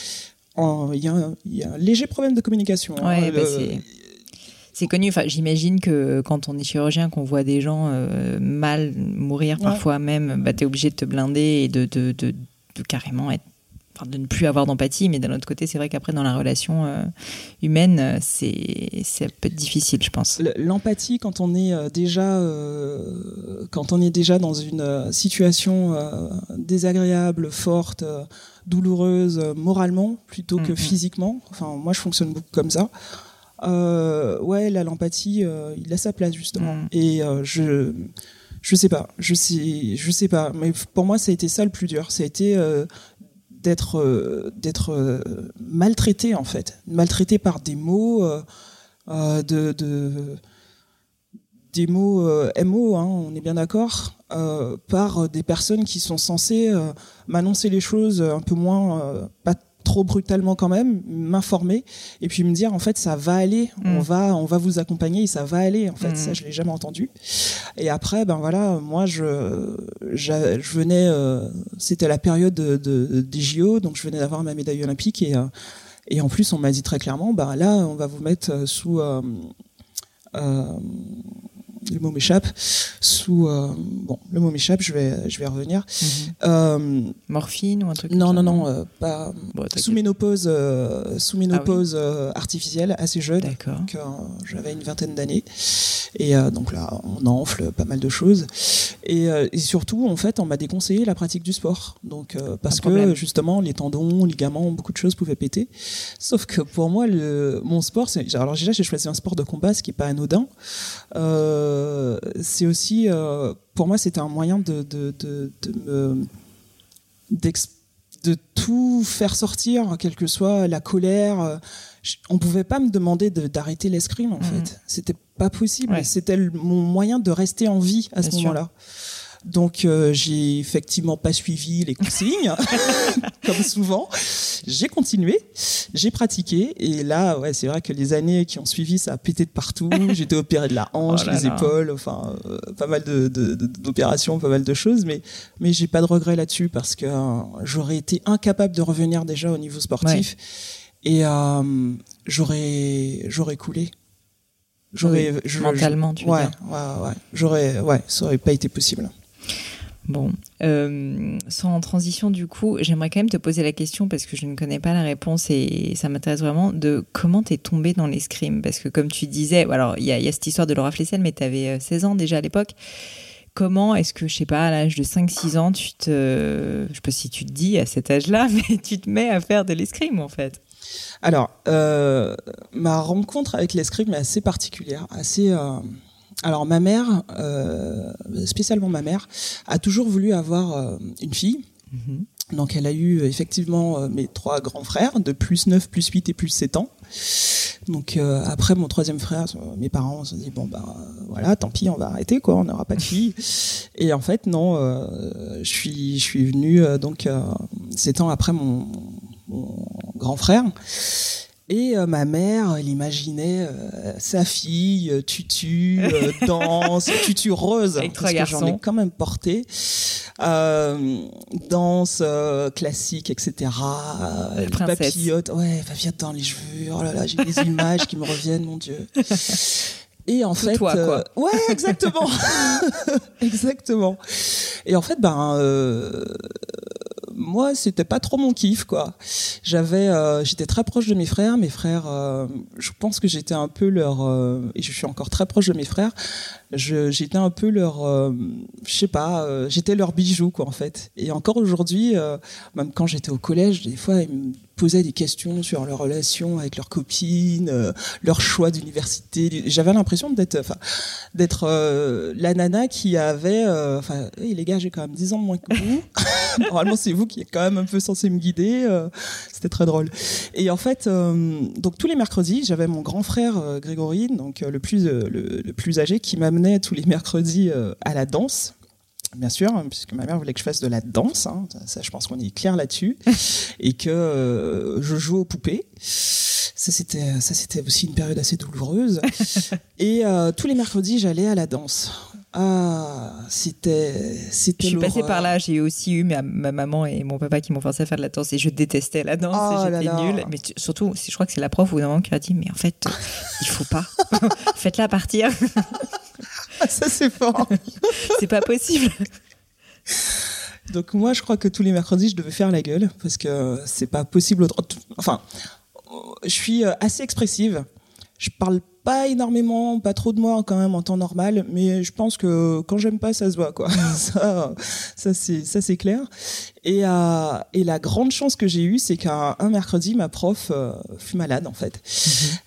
il y, a un, y a un léger problème de communication ouais, hein, bah le, c'est connu. Enfin, j'imagine que quand on est chirurgien, qu'on voit des gens euh, mal mourir, ouais. parfois même, bah, t'es obligé de te blinder et de, de, de, de carrément être de ne plus avoir d'empathie, mais d'un autre côté, c'est vrai qu'après, dans la relation euh, humaine, c'est ça peut être difficile, je pense. L'empathie, quand on est euh, déjà euh, quand on est déjà dans une situation euh, désagréable, forte, douloureuse, moralement plutôt que mm -hmm. physiquement. Enfin, moi, je fonctionne beaucoup comme ça. Euh, ouais, là, l'empathie, euh, il a sa place justement. Mm. Et euh, je, je sais pas, je sais, je sais pas. Mais pour moi, ça a été ça le plus dur. Ça a été d'être, d'être maltraité en fait, maltraité par des mots, de, de, des mots MO, hein, on est bien d'accord, par des personnes qui sont censées m'annoncer les choses un peu moins, pas trop brutalement quand même, m'informer et puis me dire en fait ça va aller, mmh. on va on va vous accompagner et ça va aller en fait, mmh. ça je l'ai jamais entendu. Et après ben voilà, moi je je, je venais euh, c'était la période de, de, des JO donc je venais d'avoir ma médaille olympique et euh, et en plus on m'a dit très clairement ben là on va vous mettre sous euh, le mot m'échappe. Sous euh, bon, le mot m'échappe. Je vais je vais revenir. Mhm. Euh, Morphine ou un truc non non non, euh, pas Bon, sous ménopause sous ménopause euh, artificielle, assez jeune. D'accord. Donc, j'avais une vingtaine d'années et donc là on enfle pas mal de choses et, et surtout en fait on m'a déconseillé la pratique du sport donc parce que justement les tendons ligaments beaucoup de choses pouvaient péter sauf que pour moi le mon sport alors déjà j'ai choisi un sport de combat ce qui est pas anodin Euh, c'est aussi euh, pour moi c'était un moyen de de de, de tout faire sortir, quelle que soit la colère. euh, je- On pouvait pas me demander de- d'arrêter l'escrime, en Mhm. fait. C'était pas possible. Ouais. C'était mon moyen de rester en vie à ce sûr. Donc euh, j'ai effectivement pas suivi les consignes, comme souvent. J'ai continué, j'ai pratiqué et là, ouais, c'est vrai que les années qui ont suivi, ça a pété de partout. J'étais opéré de la hanche, Oh les là. épaules, enfin euh, pas mal de- de- de- d'opérations, pas mal de choses, mais mais j'ai pas de regret là-dessus parce que euh, j'aurais été incapable de revenir déjà au niveau sportif et j'aurais j'aurais coulé. J'aurais Oui, mentalement, tu ouais, dire. ouais, ouais. J'aurais, ouais, ça aurait pas été possible. Bon, euh, sans transition du coup, j'aimerais quand même te poser la question parce que je ne connais pas la réponse et ça m'intéresse vraiment de comment t'es tombé dans l'escrime parce que comme tu disais, alors il y a, cette histoire de Laura Flessel mais tu avais 16 ans déjà à l'époque. Comment est-ce que, je sais pas, à l'âge de 5-6 ans, tu te... Je sais pas si tu te dis à cet âge-là, mais tu te mets à faire de l'escrime en fait? Alors, euh, ma rencontre avec l'escrime est assez particulière, assez. euh, Alors, ma mère, euh, spécialement ma mère, a toujours voulu avoir euh, une fille. Mhm. Donc, elle a eu effectivement euh, mes trois grands frères, de plus 9, plus 8 et plus 7 ans. Donc, euh, après mon troisième frère, euh, mes parents se sont dit, bon, ben euh, voilà, tant pis, on va arrêter, quoi, on n'aura pas de fille. Et en fait, non, euh, je suis, je suis venu, euh, donc, euh, 7 ans après mon, mon grand frère. Et euh, ma mère, elle imaginait euh, sa fille, euh, tutu, euh, danse, tutu rose, Avec parce que j'en ai quand même porté, euh, danse euh, classique, etc. Princesse. papillotes, ouais, papillotes dans les cheveux. Oh là là, j'ai des images qui me reviennent, mon dieu. Et en Tout fait, toi, quoi. ouais, exactement, exactement. Et en fait, ben, euh, moi, c'était pas trop mon kiff, quoi. J'avais, euh, j'étais très proche de mes frères. Mes frères, euh, je pense que j'étais un peu leur, euh, et je suis encore très proche de mes frères. Je, j'étais un peu leur, euh, je sais pas, euh, j'étais leur bijou, quoi, en fait. Et encore aujourd'hui, même quand j'étais au collège, des fois, ils me posaient des questions sur leur relation avec leurs copines, leur choix d'université. J'avais l'impression d'être, d'être la nana qui avait, enfin, les gars, j'ai quand même 10 ans de moins que vous. Normalement, c'est vous qui êtes quand même un peu censé me guider. euh, C'était très drôle. Et en fait, euh, donc tous les mercredis, j'avais mon grand frère euh, Grégory, donc le plus le, le plus âgé, qui m'amenait tous les mercredis à la danse. Bien sûr, hein, puisque ma mère voulait que je fasse de la danse. hein. Ça, ça, je pense qu'on est clair là-dessus, et que euh, je joue aux poupées. Ça c'était ça c'était aussi une période assez douloureuse. et euh, tous les mercredis, j'allais à la danse. Ah, c'était c'était. Je suis passée par là, j'ai aussi eu ma, ma maman et mon papa qui m'ont forcé à faire de la danse et je détestais la danse Oh j'étais nulle. Mais tu- surtout, je crois que c'est la prof ou d'un qui a dit Mais en fait, il faut pas. Faites-la partir. Ça c'est fort. c'est pas possible. Donc moi, je crois que tous les mercredis, je devais faire la gueule parce que c'est pas possible. Enfin, je suis euh, assez expressive. Je parle pas énormément, pas trop de moi quand même en temps normal, mais je pense que quand j'aime pas, ça se voit quoi. ça, ça c'est ça c'est clair. Et euh, et la grande chance que j'ai eue, c'est qu'un un mercredi, ma prof euh, fut malade en fait.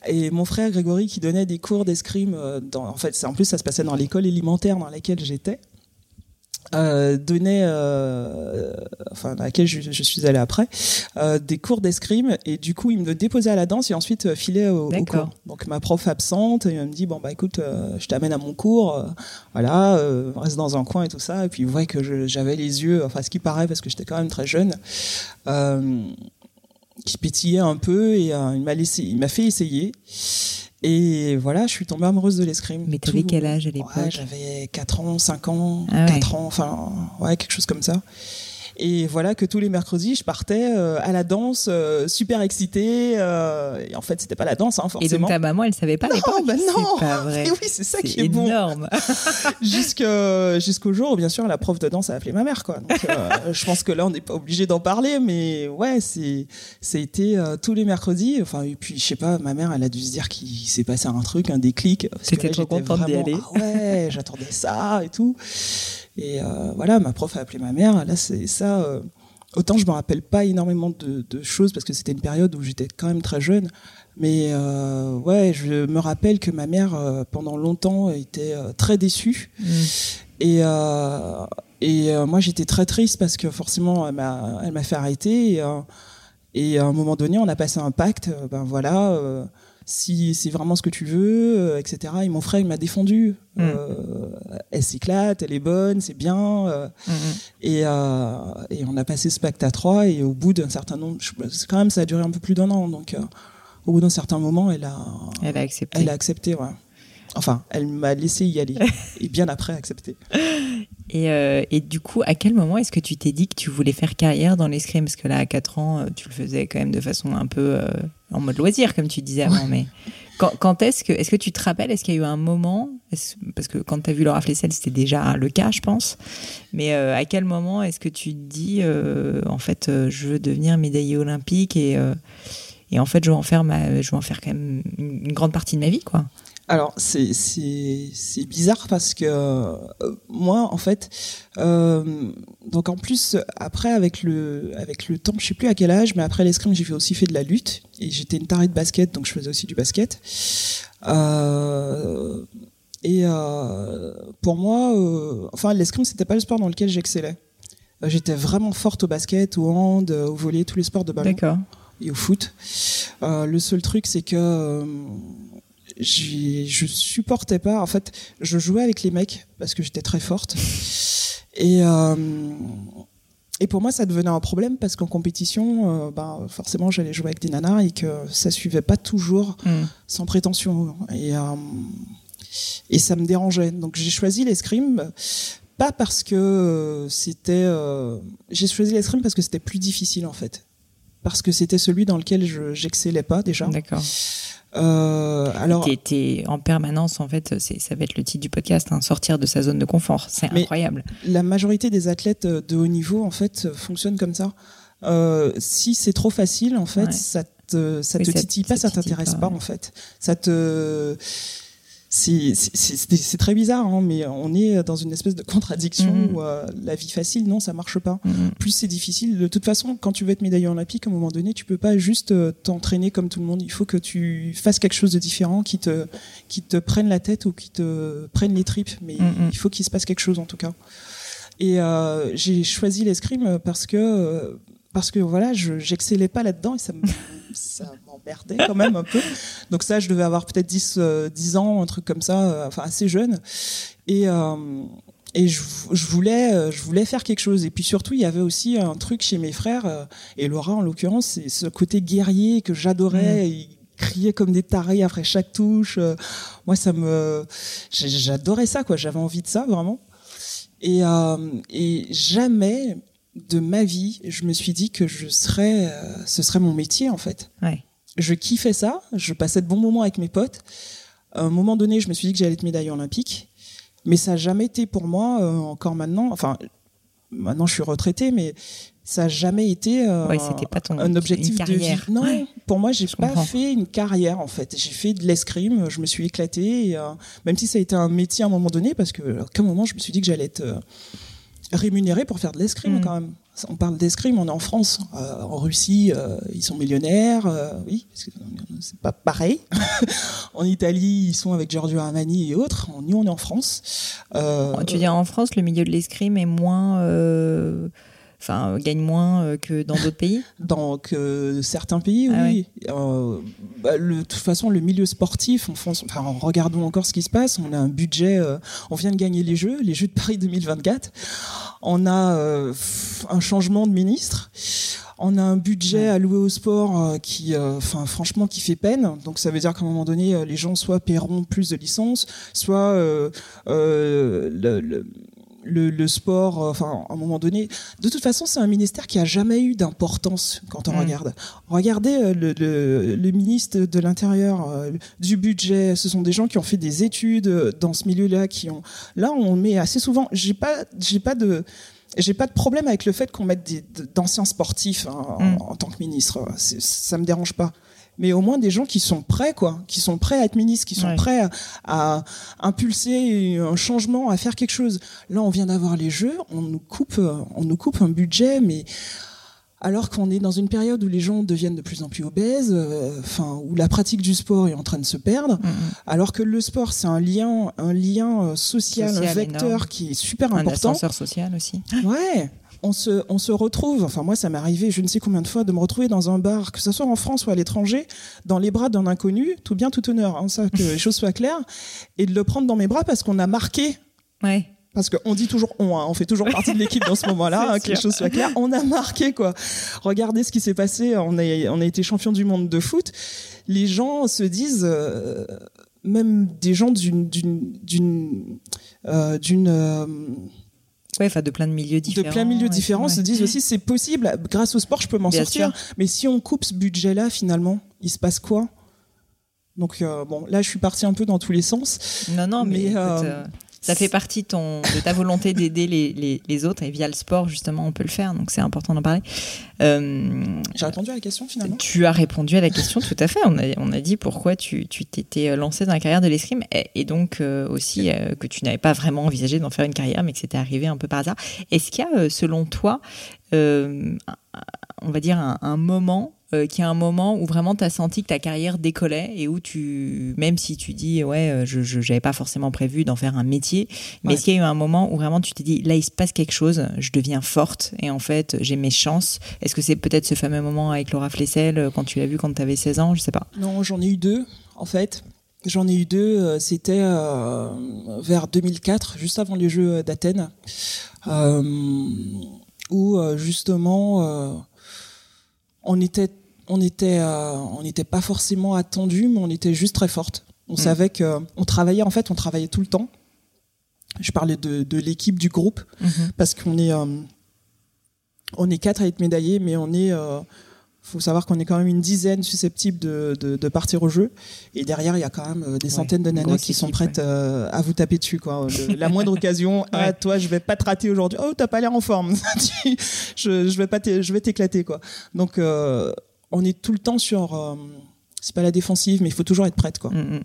Et mon frère Grégory qui donnait des cours d'escrime euh, dans en fait, c'est en plus ça se passait dans l'école élémentaire dans laquelle j'étais euh, donnait, euh, enfin dans laquelle je, je suis allée après, euh, des cours d'escrime et du coup il me déposait à la danse et ensuite euh, filait au, cours. Donc ma prof absente, elle me dit bon bah écoute, euh, je t'amène à mon cours, euh, voilà, euh, reste dans un coin et tout ça. Et puis vous voyez que j'avais les yeux, enfin ce qui paraît parce que j'étais quand même très jeune. Qui pétillait un peu et euh, il m'a laissé, il m'a fait essayer. Et voilà, je suis tombée amoureuse de l'escrime. Mais t'avais quel âge à l'époque? Ouais, j'avais 4 ans, 5 ans, Ah ouais. 4 ans, enfin, ouais, quelque chose comme ça. Et voilà que tous les mercredis, je partais euh, à la danse, euh, super excitée. Euh, et en fait, c'était pas la danse, hein, forcément. Et donc ta maman, elle savait pas Non, bah non. C'est pas vrai. Et oui, c'est ça qui est bon. énorme. Jusque- Jusqu'au jour où, bien sûr, la prof de danse a appelé ma mère. Quoi. Donc, je pense que là, on n'est pas obligé d'en parler, mais ouais, c'est, euh, tous les mercredis. Enfin, et puis, je sais pas, ma mère, elle a dû se dire qu'il s'est passé un truc, un déclic. là, trop contente d'y aller. Ah ouais, j'attendais ça et tout. Et euh, voilà, ma prof a appelé ma mère. Là, c'est ça. euh, autant je me rappelle pas énormément de, de choses parce que c'était une période où j'étais quand même très jeune. Mais euh, ouais, je me rappelle que ma mère, euh, pendant longtemps, était très déçue. Mm. Et, et moi, j'étais très triste parce que forcément, elle m'a, elle m'a fait arrêter. Et, et à un moment donné, on a passé un pacte. Ben voilà, si c'est vraiment ce que tu veux, euh, etc. Et mon frère, il m'a défendu. Mm. Euh, elle s'éclate, elle est bonne, c'est bien. euh, Mm, mm. et, et on a passé ce pacte à trois. Et au bout d'un certain nombre, quand même, ça a duré un peu plus d'un an. Donc, au bout d'un certain moment, elle a, Elle a accepté. elle a accepté. Ouais. Enfin, elle m'a laissé y aller. et bien après, accepté. Et, euh, et du coup, à quel moment est-ce que tu t'es dit que tu voulais faire carrière dans l'escrime? Parce que là, à 4 ans, euh, tu le faisais quand même de façon un peu euh, en mode loisir, comme tu disais avant. Mais quand, quand est-ce que, est-ce que tu te rappelles? Est-ce qu'il y a eu un moment? Parce que quand tu as vu Laura Flessel, c'était déjà le cas, je pense. Mais euh, à quel moment est-ce que tu te dis, en fait, je veux devenir médaillée olympique et, et en fait, je veux en faire, ma, je veux en faire quand même une grande partie de ma vie, quoi? Alors, c'est, c'est, bizarre parce que euh, moi, en fait, euh, donc en plus, après, avec le, avec le temps, je sais plus à quel âge, mais après l'escrime, j'ai fait aussi fait de la lutte et j'étais une tarée de basket, donc je faisais aussi du basket. Euh, et pour moi, enfin, l'escrime, c'était pas le sport dans lequel j'excellais. J'étais vraiment forte au basket, au hand, au volley, tous les sports de ballon D'accord. et au foot. Le seul truc, c'est que je supportais pas. En fait, je jouais avec les mecs parce que j'étais très forte. Et, euh, et pour moi, ça devenait un problème parce qu'en compétition, euh, ben, forcément, j'allais jouer avec des nanas et que ça suivait pas toujours Mm. sans prétention. Et, euh, et ça me dérangeait. Donc j'ai choisi l'escrime. Pas parce que euh, c'était. j'ai choisi l'escrime parce que c'était plus difficile en fait. Parce que c'était celui dans lequel je j'excellais pas déjà. D'accord. Euh, alors, T'es- en permanence, en fait, ça va être le titre du podcast, hein, sortir de sa zone de confort. C'est incroyable. la majorité des athlètes de haut niveau en fait fonctionnent comme ça. Euh, si c'est trop facile, en fait, Ouais. ça te ça Oui, te titille ça pas, ça t'intéresse pas, pas, ouais. en fait. Ça te c'est très bizarre, hein, mais on est dans une espèce de contradiction Mhm. où euh, la vie facile, non, ça marche pas. Mhm. Plus c'est difficile. De toute façon, quand tu veux être médaillé olympique, à un moment donné, tu peux pas juste euh, t'entraîner comme tout le monde. Il faut que tu fasses quelque chose de différent qui te qui te prenne la tête ou qui te prenne les tripes. Mais Mhm. il faut qu'il se passe quelque chose en tout cas. Et euh, j'ai choisi l'escrime parce que euh, parce que voilà, je j'excellais pas là-dedans et ça me ça m'emmerdait quand même un peu. Donc ça, je devais avoir peut-être 10 euh, 10 ans, un truc comme ça, euh, enfin assez jeune. Et euh, et je, je voulais euh, je voulais faire quelque chose. Et puis surtout il y avait aussi un truc chez mes frères euh, et Laura en l'occurrence c'est ce côté guerrier que j'adorais. Ils criaient comme des tarés après chaque touche. Euh, moi ça me j'adorais ça quoi. J'avais envie de ça vraiment. Et, euh, et jamais de ma vie, je me suis dit que je serais, euh, ce serait mon métier en fait. Ouais. Je kiffais ça, je passais de bons moments avec mes potes. À un moment donné, je me suis dit que j'allais être médaillée olympique, mais ça n'a jamais été pour moi, euh, encore maintenant, enfin, maintenant je suis retraitée, mais ça n'a jamais été euh, Ouais, pas ton- un objectif de vie. Non, Ouais. pour moi, j'ai pas comprends. fait une carrière en fait. J'ai fait de l'escrime, je me suis éclatée, et, euh, même si ça a été un métier à un moment donné, parce que à un moment, je me suis dit que j'allais être euh, rémunérée pour faire de l'escrime Mm. quand même. On parle d'escrime, on est en France, Euh, en Russie, euh, ils sont millionnaires, euh, oui, parce que c'est pas pareil. en Italie, ils sont avec Giorgio Armani et autres. Nous, on est en France. Euh, Tu dis en France, le milieu de l'escrime est moins. Euh, Enfin, gagne moins euh, que dans d'autres pays? Dans que certains pays, Ah oui. Euh, bah, le- de toute façon, le milieu sportif, en France, enfin, regardons encore ce qui se passe. On a un budget, euh, on vient de gagner les Jeux, les Jeux de Paris 2024. On a euh, un changement de ministre. On a un budget alloué au sport euh, qui, euh, enfin, franchement, qui fait peine. Donc, ça veut dire qu'à un moment donné, euh, les gens soit paieront plus de licences, soit euh, euh, le- le- le, sport, enfin, à un moment donné. De toute façon, c'est un ministère qui a jamais eu d'importance quand on mm. regarde. Regardez le, le, ministre de l'Intérieur, du budget. Ce sont des gens qui ont fait des études dans ce milieu-là, qui ont. Là, on met assez souvent. J'ai pas, j'ai pas de j'ai pas de problème avec le fait qu'on mette d'anciens sportifs hein, mm. en, tant que ministre. Ça me dérange pas. Mais au moins des gens qui sont prêts, quoi, qui sont prêts à être ministres, qui sont prêts à, impulser un changement, à faire quelque chose. Là, on vient d'avoir les Jeux, on nous coupe, on nous coupe un budget, mais alors qu'on est dans une période où les gens deviennent de plus en plus obèses, euh, enfin où la pratique du sport est en train de se perdre, mm, mm. alors que le sport c'est un lien, un lien euh, social, un vecteur qui est super important. Un ascenseur social aussi. Ouais. On se, on se retrouve, enfin moi ça m'est arrivé je ne sais combien de fois de me retrouver dans un bar, que ce soit en France ou à l'étranger, dans les bras d'un inconnu, tout bien tout honneur, hein, ça que les choses soient claires, et de le prendre dans mes bras parce qu'on a marqué ouais parce qu'on dit toujours on, hein, on fait toujours partie de l'équipe dans ce moment-là, hein, que les choses soient claires. On a marqué quoi. Regardez ce qui s'est passé. On a, on a été champion du monde de foot. Les gens se disent, euh, même des gens d'une d'une d'une euh, d'une euh, Ouais, enfin de plein de milieux différents. De plein de milieux différents se disent aussi c'est possible. Grâce au sport, je peux m'en sortir. Mais si on coupe ce budget-là, finalement, il se passe quoi? Donc bon, là, je suis partie un peu dans tous les sens. Non, non, mais, ça fait partie ton, de ta volonté d'aider les, les, les, autres et via le sport justement on peut le faire donc c'est important d'en parler. Euh, J'ai répondu à la question finalement. Tu as répondu à la question tout à fait. On a, on a dit pourquoi tu t'étais lancé dans la carrière de l'escrime et, et, donc euh, aussi euh, que tu n'avais pas vraiment envisagé d'en faire une carrière mais que c'était arrivé un peu par hasard. Est-ce qu'il y a selon toi on va dire un, un moment euh, qu'il y a un moment où vraiment tu as senti que ta carrière décollait et où tu, même si tu dis, ouais, euh, je n'avais pas forcément prévu d'en faire un métier, mais est-ce qu'il y a eu un moment où vraiment tu t'es dit, là, il se passe quelque chose, je deviens forte et en fait, j'ai mes chances? Est-ce que c'est peut-être ce fameux moment avec Laura Flessel euh, quand tu l'as vu quand tu avais 16 ans? Je sais pas. Non, j'en ai eu deux, en fait. J'en ai eu deux, c'était vers 2004, juste avant les Jeux d'Athènes, où justement on était on euh, on n'était pas forcément attendu, mais on était juste très forte. On mm. savait que, on travaillait en fait, on travaillait tout le temps. Je parlais de, de l'équipe du groupe mm-hmm. parce qu'on est, euh, on est quatre à être médaillés, mais on est, euh, faut savoir qu'on est quand même une dizaine susceptibles de, de, de, partir au jeu. Et derrière, il y a quand même des centaines de nanas qui sont prêtes à vous taper dessus. Quoi. la moindre occasion, ah toi, je vais pas te rater aujourd'hui. Oh, t'as pas l'air en forme. je, je vais pas, je vais t'éclater quoi. Donc on est tout le temps sur. Euh, c'est pas la défensive, mais il faut toujours être prête, quoi. Mm, mm.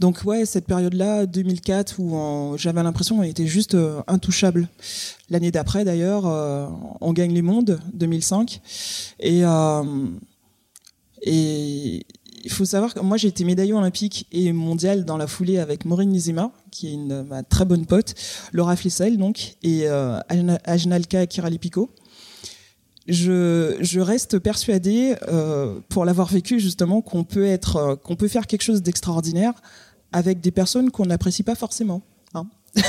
Donc ouais, cette période-là, 2004, où j'avais l'impression qu'on était juste euh, intouchable. L'année d'après, d'ailleurs, euh, on gagne les mondes, 2005, et et il faut savoir que moi j'ai été médaillée olympique et mondiale dans la foulée avec Maureen Nizima, qui est une, ma très bonne pote, Laura Flessel donc, et euh, Ajnalka Kiralipico je, je reste persuadée, euh, pour l'avoir vécu justement, qu'on peut être, euh, qu'on peut faire quelque chose d'extraordinaire avec des personnes qu'on n'apprécie pas forcément. Hein.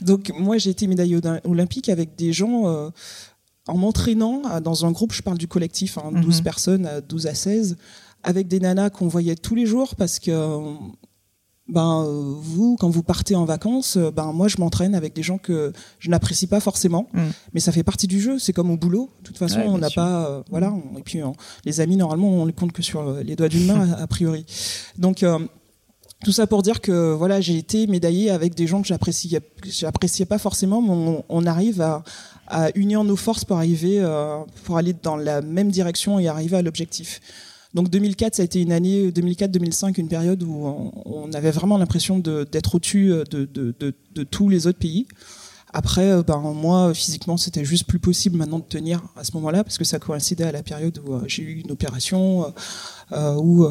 Donc moi j'ai été médaillée olympique avec des gens euh, en m'entraînant dans un groupe, je parle du collectif, hein, 12 mhm. personnes, 12 à 16, avec des nanas qu'on voyait tous les jours parce que ben euh, vous quand vous partez en vacances euh, ben moi je m'entraîne avec des gens que je n'apprécie pas forcément. Mm. mais ça fait partie du jeu. C'est comme au boulot. De toute façon on n'a pas euh, voilà et puis les amis normalement on les compte que sur les doigts d'une main a, priori. Donc tout ça pour dire que voilà j'ai été médaillé avec des gens que j'appréciais j'appréciais pas forcément mais on, on arrive à, à, unir nos forces pour arriver pour aller dans la même direction et arriver à l'objectif donc 2004, ça a été une année, 2004-2005, une période où on, avait vraiment l'impression d'être au-dessus euh, de, de, de, de, tous les autres pays. Après, euh, ben, moi, physiquement, c'était juste plus possible maintenant de tenir à ce moment-là, parce que ça coïncidait à la période où euh, j'ai eu une opération, euh, où,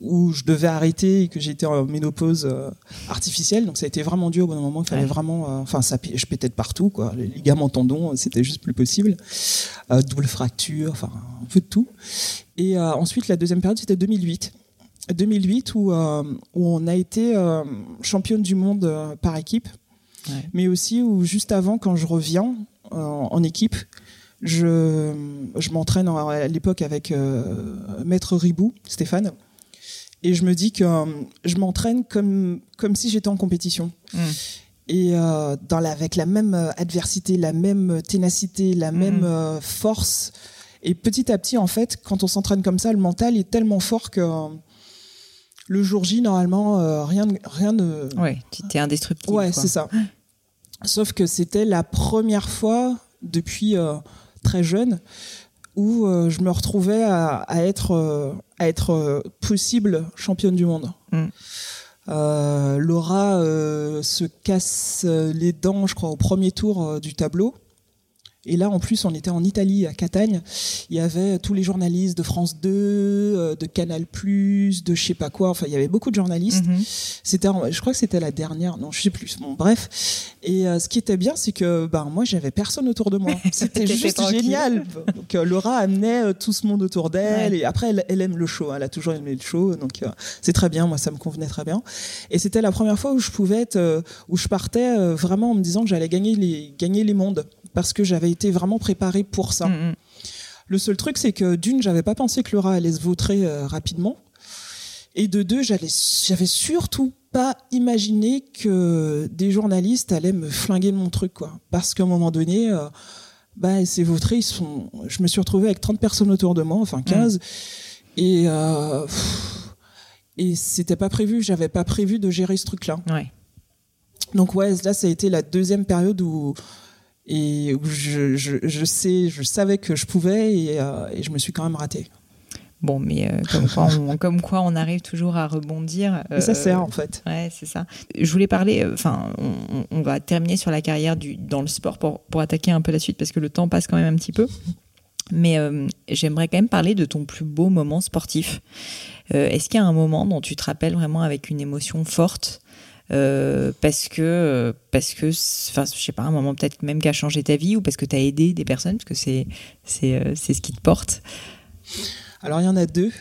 où je devais arrêter et que j'étais en ménopause artificielle. Donc ça a été vraiment dur au bon moment. Il fallait vraiment, enfin, ça, je pétais de partout, quoi. Les ligaments tendons, c'était juste plus possible. double fracture, enfin, un peu de tout. Et ensuite, la deuxième période, c'était 2008. 2008 où, où on a été championne du monde par équipe mais aussi où juste avant, quand je reviens euh, en équipe, je, je m'entraîne à l'époque avec euh, Maître Ribou, Stéphane, et je me dis que euh, je m'entraîne comme, comme si j'étais en compétition. Mm. et dans la, avec la même adversité, la même ténacité, la même force. Et petit à petit, en fait, quand on s'entraîne comme ça, le mental est tellement fort que le jour J, normalement, rien, rien ne. Ouais, tu étais indestructible. Ouais, c'est ça. Sauf que c'était la première fois depuis très jeune où euh, je me retrouvais à, être, euh, à être euh, possible championne du monde. Mm. Laura se casse les dents, je crois, au premier tour du tableau. Et là, en plus, on était en Italie, à Catagne. Il y avait tous les journalistes de France 2, euh, de Canal+, de je sais pas quoi. Enfin, il y avait beaucoup de journalistes. Mhm. C'était, je crois que c'était la dernière. Non, je sais plus. Bon, bref. Et euh, ce qui était bien, c'est que ben moi, j'avais personne autour de moi. C'était juste génial. Donc euh, Laura amenait tout ce monde autour d'elle. Et après, elle, aime le show. Elle a toujours aimé le show. Donc c'est très bien. Moi, ça me convenait très bien. Et c'était la première fois où je pouvais être, où je partais vraiment en me disant que j'allais gagner les, gagner les mondes parce que j'avais été vraiment préparée pour ça. Mm, mm. Le seul truc, c'est que d'une, j'avais pas pensé que Laura allait se vautrer euh, rapidement. Et de deux, j'avais surtout pas imaginé que des journalistes allaient me flinguer mon truc, quoi. Parce qu'à un moment donné, euh, bah, ces vautrés, sont, je me suis retrouvée avec 30 personnes autour de moi, enfin 15. Mm. Et, euh, et c'était pas prévu, j'avais pas prévu de gérer ce truc-là. Ouais. Donc ouais, là, ça a été la deuxième période où, et où je, je, je, sais, je savais que je pouvais et, euh, et je me suis quand même ratée. Bon, mais euh, comme, quoi on, comme quoi on arrive toujours à rebondir. Euh, ça sert en fait. Ouais, c'est ça. Je voulais parler, enfin, on, on, va terminer sur la carrière du, dans le sport pour, pour attaquer un peu la suite parce que le temps passe quand même un petit peu. Mais j'aimerais quand même parler de ton plus beau moment sportif. Est-ce qu'il y a un moment dont tu te rappelles vraiment avec une émotion forte euh, parce que parce que enfin je sais pas un moment peut-être même qui a changé ta vie ou parce que tu as aidé des personnes parce que c'est c'est euh, c'est ce qui te porte. Alors il y en a deux.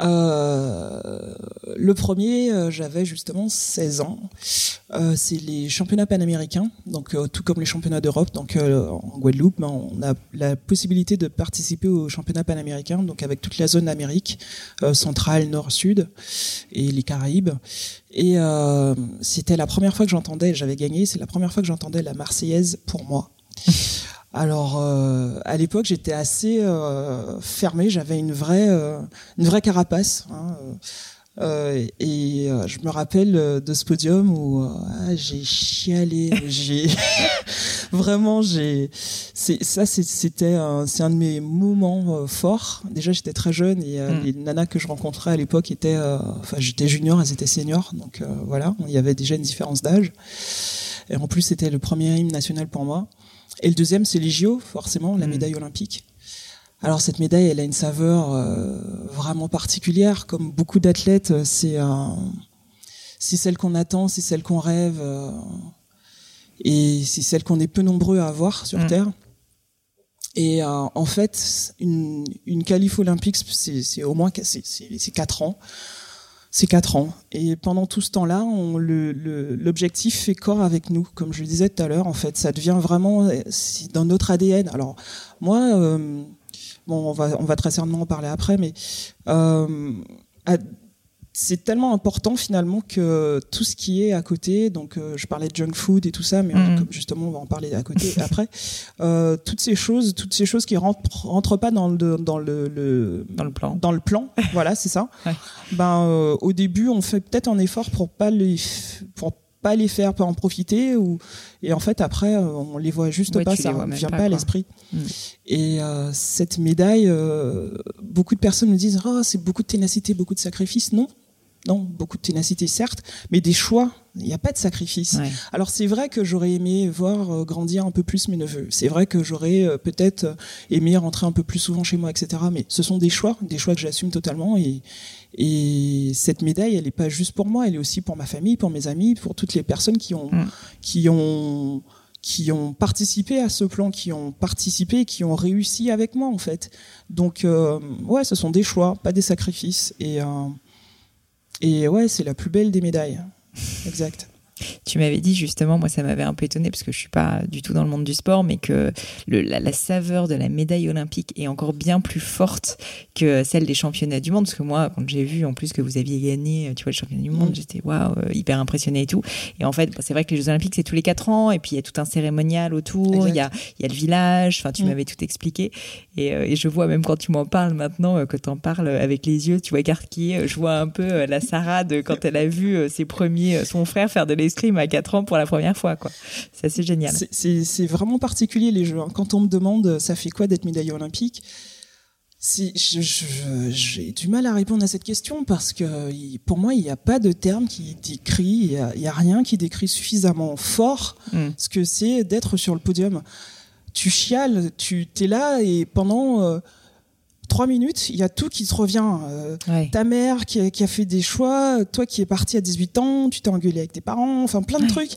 Euh, le premier, euh, j'avais justement 16 ans. Euh, c'est les championnats panaméricains, donc euh, tout comme les championnats d'Europe. Donc en Guadeloupe, ben, on a la possibilité de participer aux championnats panaméricains, donc avec toute la zone d'Amérique centrale, nord, sud et les Caraïbes. Et c'était la première fois que j'entendais, j'avais gagné, c'est la première fois que j'entendais la Marseillaise pour moi. Alors euh, à l'époque j'étais assez euh, fermé, j'avais une vraie euh, une vraie carapace. Hein, et je me rappelle de ce podium où ah, j'ai chialé, j'ai vraiment j'ai ça c'était c'est un de mes moments forts. Déjà j'étais très jeune et mm. les nanas que je rencontrais à l'époque étaient enfin j'étais junior, elles étaient seniors donc voilà il y avait déjà une différence d'âge. Et en plus c'était le premier hymne national pour moi. Et le deuxième, c'est les JO, forcément, la mm. médaille olympique. Alors cette médaille, elle a une saveur euh, vraiment particulière, comme beaucoup d'athlètes. Euh, c'est c'est celle qu'on attend, c'est celle qu'on rêve, euh, et c'est celle qu'on est peu nombreux à avoir sur mm. Terre. Et en fait, une, une qualif olympique, c'est au moins c'est quatre ans c'est quatre ans. Et pendant tout ce temps-là, l'objectif fait corps avec nous, comme je le disais tout à l'heure. En fait, ça devient vraiment dans notre ADN. Alors moi, euh, bon, on va on va très certainement en parler après, mais euh, c'est tellement important finalement que tout ce qui est à côté, donc euh, je parlais de junk food et tout ça, mais mm. justement on va en parler à côté après, euh, toutes ces choses, toutes ces choses qui rentrent, rentrent pas dans le dans le, le dans le plan, dans le plan, voilà c'est ça. Ben euh, au début on fait peut-être un effort pour pas les pour pas les faire, pas en profiter, ou et en fait après on les voit juste pas, ça ne vient pas, à l'esprit. Mm. Et cette médaille, beaucoup de personnes me disent oh c'est beaucoup de ténacité, beaucoup de sacrifices. Non, non, beaucoup de ténacité certes, mais des choix. Il n'y a pas de sacrifice. Alors c'est vrai que j'aurais aimé voir euh, grandir un peu plus mes neveux. C'est vrai que j'aurais euh, peut-être euh, aimé rentrer un peu plus souvent chez moi, etc. Mais ce sont des choix, des choix que j'assume totalement. Et, et cette médaille, elle n'est pas juste pour moi, elle est aussi pour ma famille, pour mes amis, pour toutes les personnes qui ont, mm. qui ont qui ont participé à ce plan, qui ont participé, qui ont réussi avec moi en fait. Donc ouais, ce sont des choix, pas des sacrifices. Et et ouais, c'est la plus belle des médailles. Exact. Tu m'avais dit justement, moi ça m'avait un peu étonné parce que je suis pas du tout dans le monde du sport, mais que le, la, saveur de la médaille olympique est encore bien plus forte que celle des championnats du monde. Parce que moi, quand j'ai vu en plus que vous aviez gagné, tu vois, le championnat du monde, mm. j'étais waouh, euh, hyper impressionné et tout. Et en fait, c'est vrai que les Jeux olympiques c'est tous les quatre ans, et puis il y a tout un cérémonial autour, il y a, il y a le village. Enfin, tu mm. m'avais tout expliqué, et, euh, et, je vois même quand tu m'en parles maintenant, euh, que tu en parles avec les yeux, tu vois écarquillé, je vois un peu la Sarah quand elle a vu ses premiers, son frère faire de l'escrime à 4 ans pour la première fois. quoi. C'est assez génial. C'est vraiment particulier les Jeux. Hein. Quand on me demande ça fait quoi d'être médaillé olympique, j'ai du mal à répondre à cette question parce que pour moi, il n'y a pas de terme qui décrit, il n'y a, rien qui décrit suffisamment fort hmm. ce que c'est d'être sur le podium. Tu chiales, tu es là et pendant euh, trois minutes, il y a tout qui te revient. Euh, ta mère qui a, qui a, fait des choix, toi qui es parti à 18 ans, tu t'es engueulé avec tes parents, enfin plein de trucs.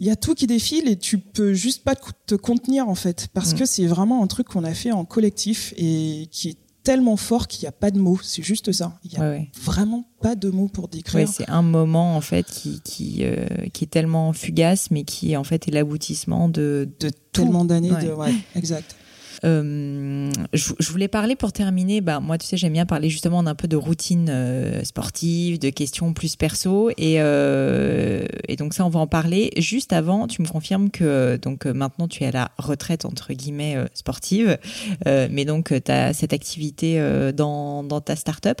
Il y a tout qui défile et tu peux juste pas te contenir en fait, parce mm. que c'est vraiment un truc qu'on a fait en collectif et qui est tellement fort qu'il n'y a pas de mots. C'est juste ça. Il n'y a vraiment pas de mots pour décrire. c'est un moment en fait qui qui, euh, qui est tellement fugace, mais qui en fait est l'aboutissement de, de tellement d'années. De... Exact. Euh, je, voulais parler pour terminer. Bah, moi, tu sais, j'aime bien parler justement d'un peu de routine euh, sportive, de questions plus perso. Et, euh, et, donc, ça, on va en parler. Juste avant, tu me confirmes que donc maintenant, tu es à la retraite, entre guillemets, sportive. mais donc, tu as cette activité dans, dans ta start-up.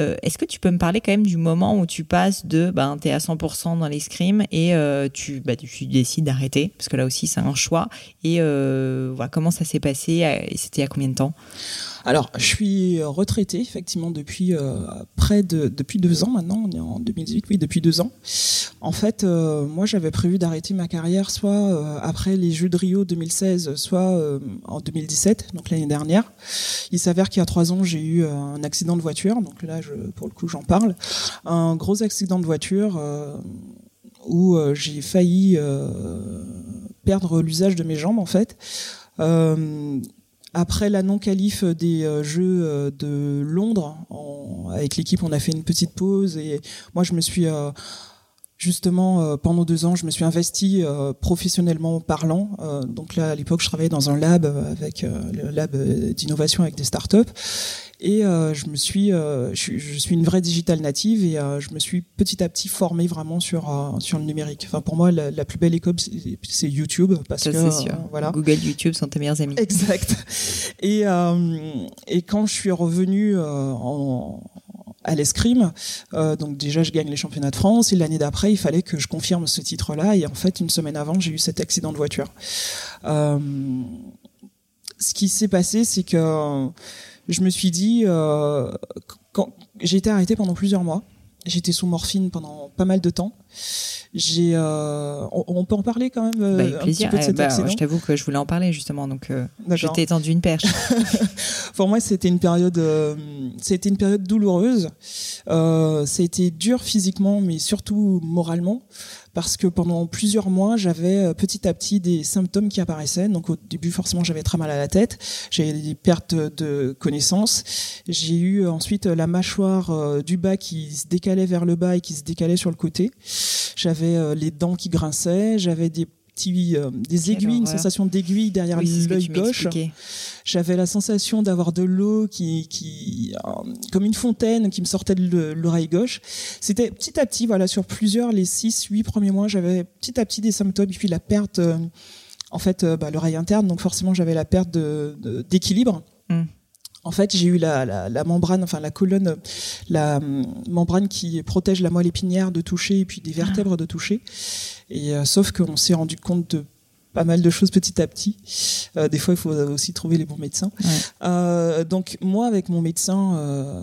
Euh, est-ce que tu peux me parler quand même du moment où tu passes de ben, tu es à 100% dans l'escrime et euh, tu, bah, tu décides d'arrêter? Parce que là aussi, c'est un choix. Et euh, voilà, comment ça s'est passé? Et c'était a combien de temps? Alors, je suis retraité effectivement depuis euh, près de depuis deux ans maintenant. On est en 2018, oui, depuis deux ans. En fait, euh, moi, j'avais prévu d'arrêter ma carrière soit euh, après les Jeux de Rio 2016, soit en 2017, donc l'année dernière. Il s'avère qu'il y a trois ans, j'ai eu un accident de voiture. Donc là, je, pour le coup, j'en parle. Un gros accident de voiture où j'ai failli perdre l'usage de mes jambes en fait. Après la non-qualif des euh, Jeux euh, de Londres, avec l'équipe, on a fait une petite pause et moi, je me suis euh, justement pendant deux ans, je me suis investi professionnellement parlant. donc là, à l'époque, je travaillais dans un lab avec le lab d'innovation avec des startups. Et euh, je me suis, euh, je, je, suis une vraie digital native et euh, je me suis petit à petit formé vraiment sur sur le numérique. Enfin pour moi la, la plus belle école c'est YouTube parce Ça, que sûr. voilà. Google, YouTube sont tes meilleurs amis. Exact. Et et quand je suis revenu en à l'escrime. Euh, donc déjà, je gagne les championnats de France et l'année d'après, il fallait que je confirme ce titre-là. Et en fait, une semaine avant, j'ai eu cet accident de voiture. Euh, ce qui s'est passé, c'est que je me suis dit, euh, quand j'ai été arrêtée pendant plusieurs mois, j'étais sous morphine pendant pas mal de temps. J'ai, euh, on, peut en parler quand même euh, bah, un petit peu de cet eh, bah, accident. Je t'avoue que je voulais en parler justement, donc euh, je t'ai tendu une perche. Pour moi, c'était une période, euh, c'était une période douloureuse. Euh, c'était dur physiquement, mais surtout moralement parce que pendant plusieurs mois, j'avais euh, petit à petit des symptômes qui apparaissaient. Donc au début, forcément, j'avais très mal à la tête, j'avais des pertes de connaissances. J'ai eu ensuite la mâchoire euh, du bas qui se décalait vers le bas et qui se décalait sur le côté. J'avais euh, les dents qui grinçaient, j'avais des petits, des aiguilles, une sensation d'aiguille derrière l'œil gauche. J'avais la sensation d'avoir de l'eau qui, qui comme une fontaine qui me sortait de l'oreille gauche. C'était petit à petit, voilà, sur plusieurs, les six, huit premiers mois, j'avais petit à petit des symptômes, et puis la perte, euh, en fait, euh, bah, l'oreille interne, donc forcément j'avais la perte d'équilibre. De, mm. En fait, j'ai eu la, la, la, membrane, enfin la colonne, la hum, membrane qui protège la moelle épinière de toucher et puis des vertèbres de toucher. Et euh, sauf qu'on s'est rendu compte de pas mal de choses petit à petit. Euh, des fois, il faut aussi trouver les bons médecins. Euh, donc moi, avec mon médecin euh,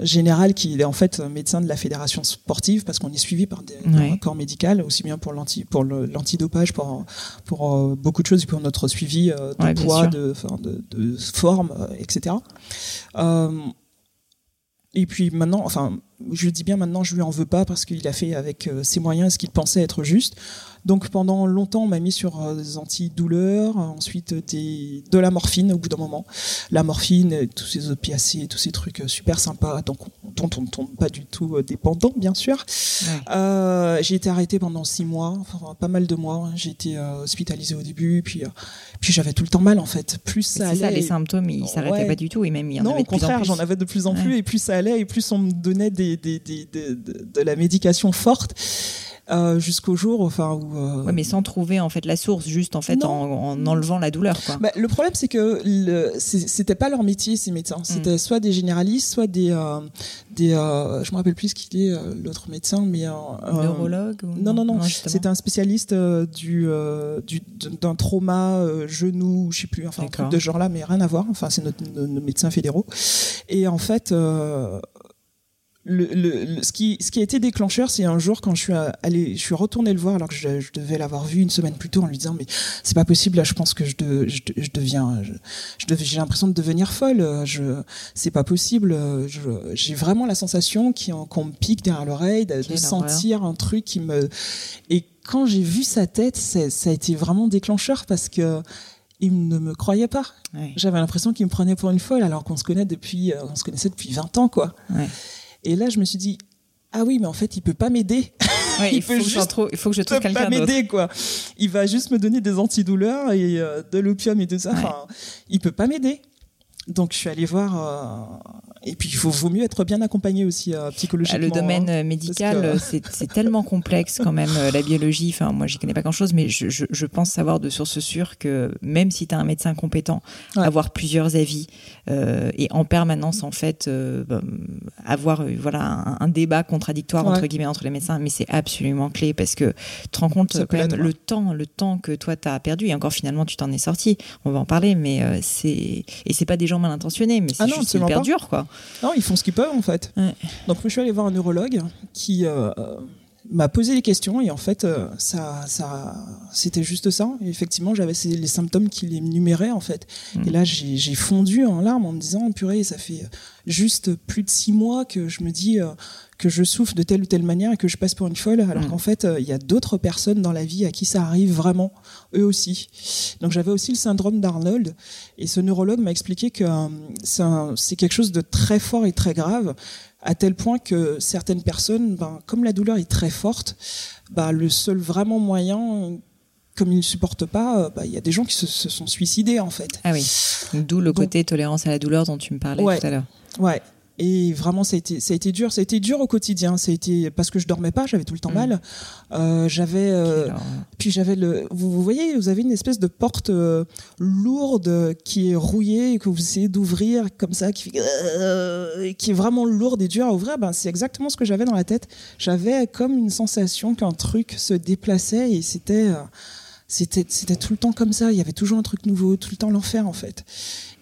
général, qui est en fait médecin de la fédération sportive, parce qu'on est suivi par, des, un corps médical, aussi bien pour l'anti pour l'antidopage, pour pour beaucoup de choses, pour notre suivi de poids, de, de, de, forme, etc. et puis maintenant, enfin je dis bien maintenant, je lui en veux pas parce qu'il a fait avec ses moyens ce qu'il pensait être juste. Donc pendant longtemps, on m'a mis sur euh, des antidouleurs, ensuite des, de la morphine au bout d'un moment. La morphine, tous ces opiacés, tous ces trucs euh, super sympas, donc dont on ne tombe pas du tout euh, dépendant, bien sûr. Euh, j'ai été arrêtée pendant six mois, enfin pas mal de mois. J'ai été euh, hospitalisée au début, puis puis j'avais tout le temps mal en fait. Plus ça allait, ça, les symptômes ils s'arrêtaient pas du tout et même il y en non, avait au contraire, j'en avais de plus en plus et plus ça allait et plus on me donnait des, des, des, de, de la médication forte. Euh, jusqu'au jour enfin où euh... ouais, mais sans trouver en fait la source juste en fait en, en, enlevant la douleur quoi. Bah, le problème c'est que c'était pas leur métier ces médecins. C'était mm. soit des généralistes soit des euh, des euh, je me rappelle plus qui est euh, l'autre médecin mais neurologue ou... non non non, non c'était un spécialiste du du d'un trauma genou je sais plus enfin un truc de genre là mais rien à voir. Enfin c'est notre, nos médecins fédéraux. Et en fait le, le, ce, qui, ce qui a été déclencheur, c'est un jour quand je suis allé, je suis retourné le voir alors que je, je devais l'avoir vu une semaine plus tôt en lui disant mais c'est pas possible là, je pense que je, de, je, je, deviens, je, j'ai l'impression de devenir folle, je, c'est pas possible, j'ai vraiment la sensation qu'on me pique derrière l'oreille, de, de sentir un truc qui me, et quand j'ai vu sa tête, ça a été vraiment déclencheur parce que il ne me croyait pas. Ouais. J'avais l'impression qu'il me prenait pour une folle alors qu'on se connaît depuis, on se connaissait depuis 20 ans quoi. Ouais. Et là, je me suis dit, ah oui, mais en fait, il peut pas m'aider. Ouais, il, il, faut que il, faut que je trouve quelqu'un d'autre. m'aider, quoi. Il va juste me donner des antidouleurs et euh, de l'opium et tout ça. Ouais. Enfin, il peut pas m'aider. Donc, je suis allée voir euh, et puis, il faut, vaut mieux être bien accompagné aussi euh, psychologiquement. Le domaine hein, médical, que... c'est tellement complexe quand même, la biologie. Enfin, moi, j'y connais pas grand-chose, mais je, je, je, pense savoir de source sûre que même si tu as un médecin compétent, ouais. avoir plusieurs avis euh, et en permanence, en fait, euh, avoir euh, voilà un, un, débat contradictoire ouais. entre guillemets entre les médecins, mais c'est absolument clé parce que tu te rends compte quand même le temps, le temps que toi tu as perdu et encore finalement tu t'en es sorti. On va en parler, mais euh, c'est et c'est pas des gens mal intentionnés, mais c'est ah juste hyper dur, quoi. Non, ils font ce qu'ils peuvent en fait. Ouais. Donc je suis allée voir un neurologue qui m'a posé des questions et en fait euh, ça, ça, c'était juste ça. Et effectivement, j'avais les symptômes qu'il énumérait en fait. Mmh. Et là, j'ai fondu en larmes en me disant purée, ça fait juste plus de six mois que je me dis euh, que je souffre de telle ou telle manière et que je passe pour une folle, alors mmh. qu'en fait, il euh, y a d'autres personnes dans la vie à qui ça arrive vraiment, eux aussi. Donc j'avais aussi le syndrome d'Arnold, et ce neurologue m'a expliqué que euh, c'est quelque chose de très fort et très grave, à tel point que certaines personnes, ben, comme la douleur est très forte, ben, le seul vraiment moyen comme ils ne supportent pas, il bah, y a des gens qui se, se, sont suicidés en fait. Ah oui. D'où le Donc, côté tolérance à la douleur dont tu me parlais ouais, tout à l'heure. Ouais. Et vraiment, ça a été, ça a été dur. Ça a été dur au quotidien. Ça a été parce que je dormais pas, j'avais tout le temps mmh. mal. Euh, j'avais, euh, puis j'avais le. Vous, vous, voyez, vous avez une espèce de porte euh, lourde qui est rouillée et que vous essayez d'ouvrir comme ça, qui fait, euh, qui est vraiment lourde et dure à ouvrir. Ben, c'est exactement ce que j'avais dans la tête. J'avais comme une sensation qu'un truc se déplaçait et c'était, c'était, c'était tout le temps comme ça. Il y avait toujours un truc nouveau, tout le temps l'enfer en fait.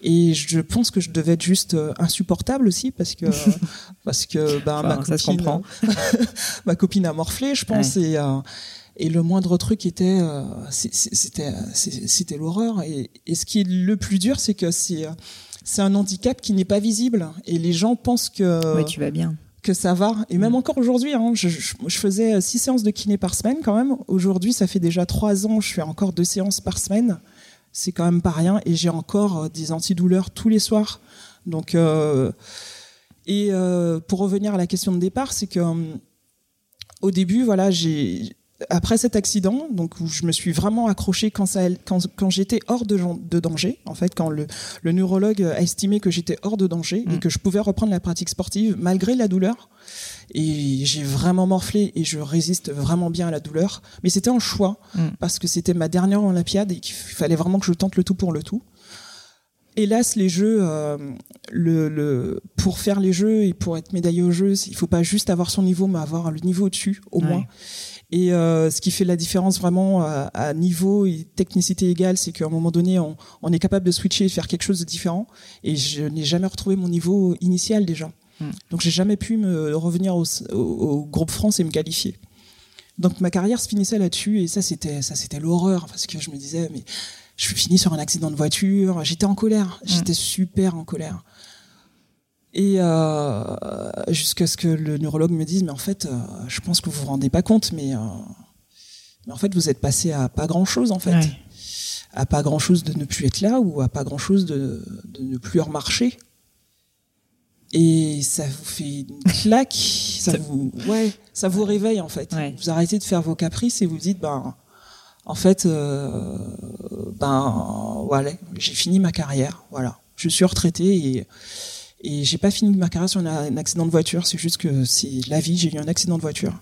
Et je pense que je devais être juste euh, insupportable aussi parce que parce que bah, enfin, ma copine ma copine a morflé, je pense ouais. et euh, et le moindre truc était euh, c'était c'était l'horreur et, et ce qui est le plus dur c'est que c'est c'est un handicap qui n'est pas visible et les gens pensent que ouais, tu vas bien que ça va. Et même mmh. encore aujourd'hui, hein, je, je, je, faisais six séances de kiné par semaine quand même. Aujourd'hui, ça fait déjà trois ans, je fais encore deux séances par semaine c'est quand même pas rien. Et j'ai encore euh, des antidouleurs tous les soirs. Donc, euh, et euh, pour revenir à la question de départ, c'est que euh, au début, voilà, j'ai après cet accident, donc où je me suis vraiment accrochée quand, ça, quand, quand j'étais hors de, de, danger, en fait, quand le, le neurologue a estimé que j'étais hors de danger mmh. et que je pouvais reprendre la pratique sportive malgré la douleur. Et j'ai vraiment morflé et je résiste vraiment bien à la douleur. Mais c'était un choix mmh. parce que c'était ma dernière Olympiade et qu'il fallait vraiment que je tente le tout pour le tout. Hélas, les jeux, euh, le, le, pour faire les jeux et pour être médaillé aux jeux, il faut pas juste avoir son niveau, mais avoir le niveau au-dessus, au ouais. moins. Et euh, ce qui fait la différence vraiment à, à niveau et technicité égale, c'est qu'à un moment donné, on, on, est capable de switcher et de faire quelque chose de différent. Et je n'ai jamais retrouvé mon niveau initial déjà. Mm. Donc j'ai jamais pu me revenir au, au, au, groupe France et me qualifier. Donc ma carrière se finissait là-dessus et ça c'était ça c'était l'horreur parce que je me disais mais je suis fini sur un accident de voiture, j'étais en colère, mm. j'étais super en colère. Et euh, jusqu'à ce que le neurologue me dise, mais en fait, euh, je pense que vous vous rendez pas compte, mais, euh, mais en fait, vous êtes passé à pas grand-chose, en fait. Ouais. À pas grand-chose de ne plus être là ou à pas grand-chose de, de ne plus remarcher. Et ça vous fait une claque, ça Ça- vous, ouais, ça vous réveille en fait. Ouais. Vous arrêtez de faire vos caprices et vous dites, ben, en fait, euh, ben, voilà, j'ai fini ma carrière, voilà. Je suis retraité et, et j'ai pas fini ma carrière sur un, accident de voiture. C'est juste que c'est la vie. J'ai eu un accident de voiture.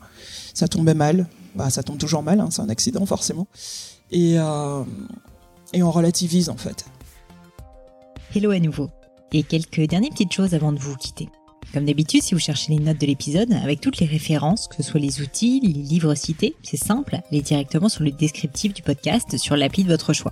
Ça tombait mal. Bah, ça tombe toujours mal. Hein, c'est un accident forcément. Et euh, et on relativise en fait. Hello à nouveau. Et quelques dernières petites choses avant de vous quitter. Comme d'habitude, si vous cherchez les notes de l'épisode, avec toutes les références, que ce soit les outils, les livres cités, c'est simple, allez directement sur le descriptif du podcast sur l'appli de votre choix.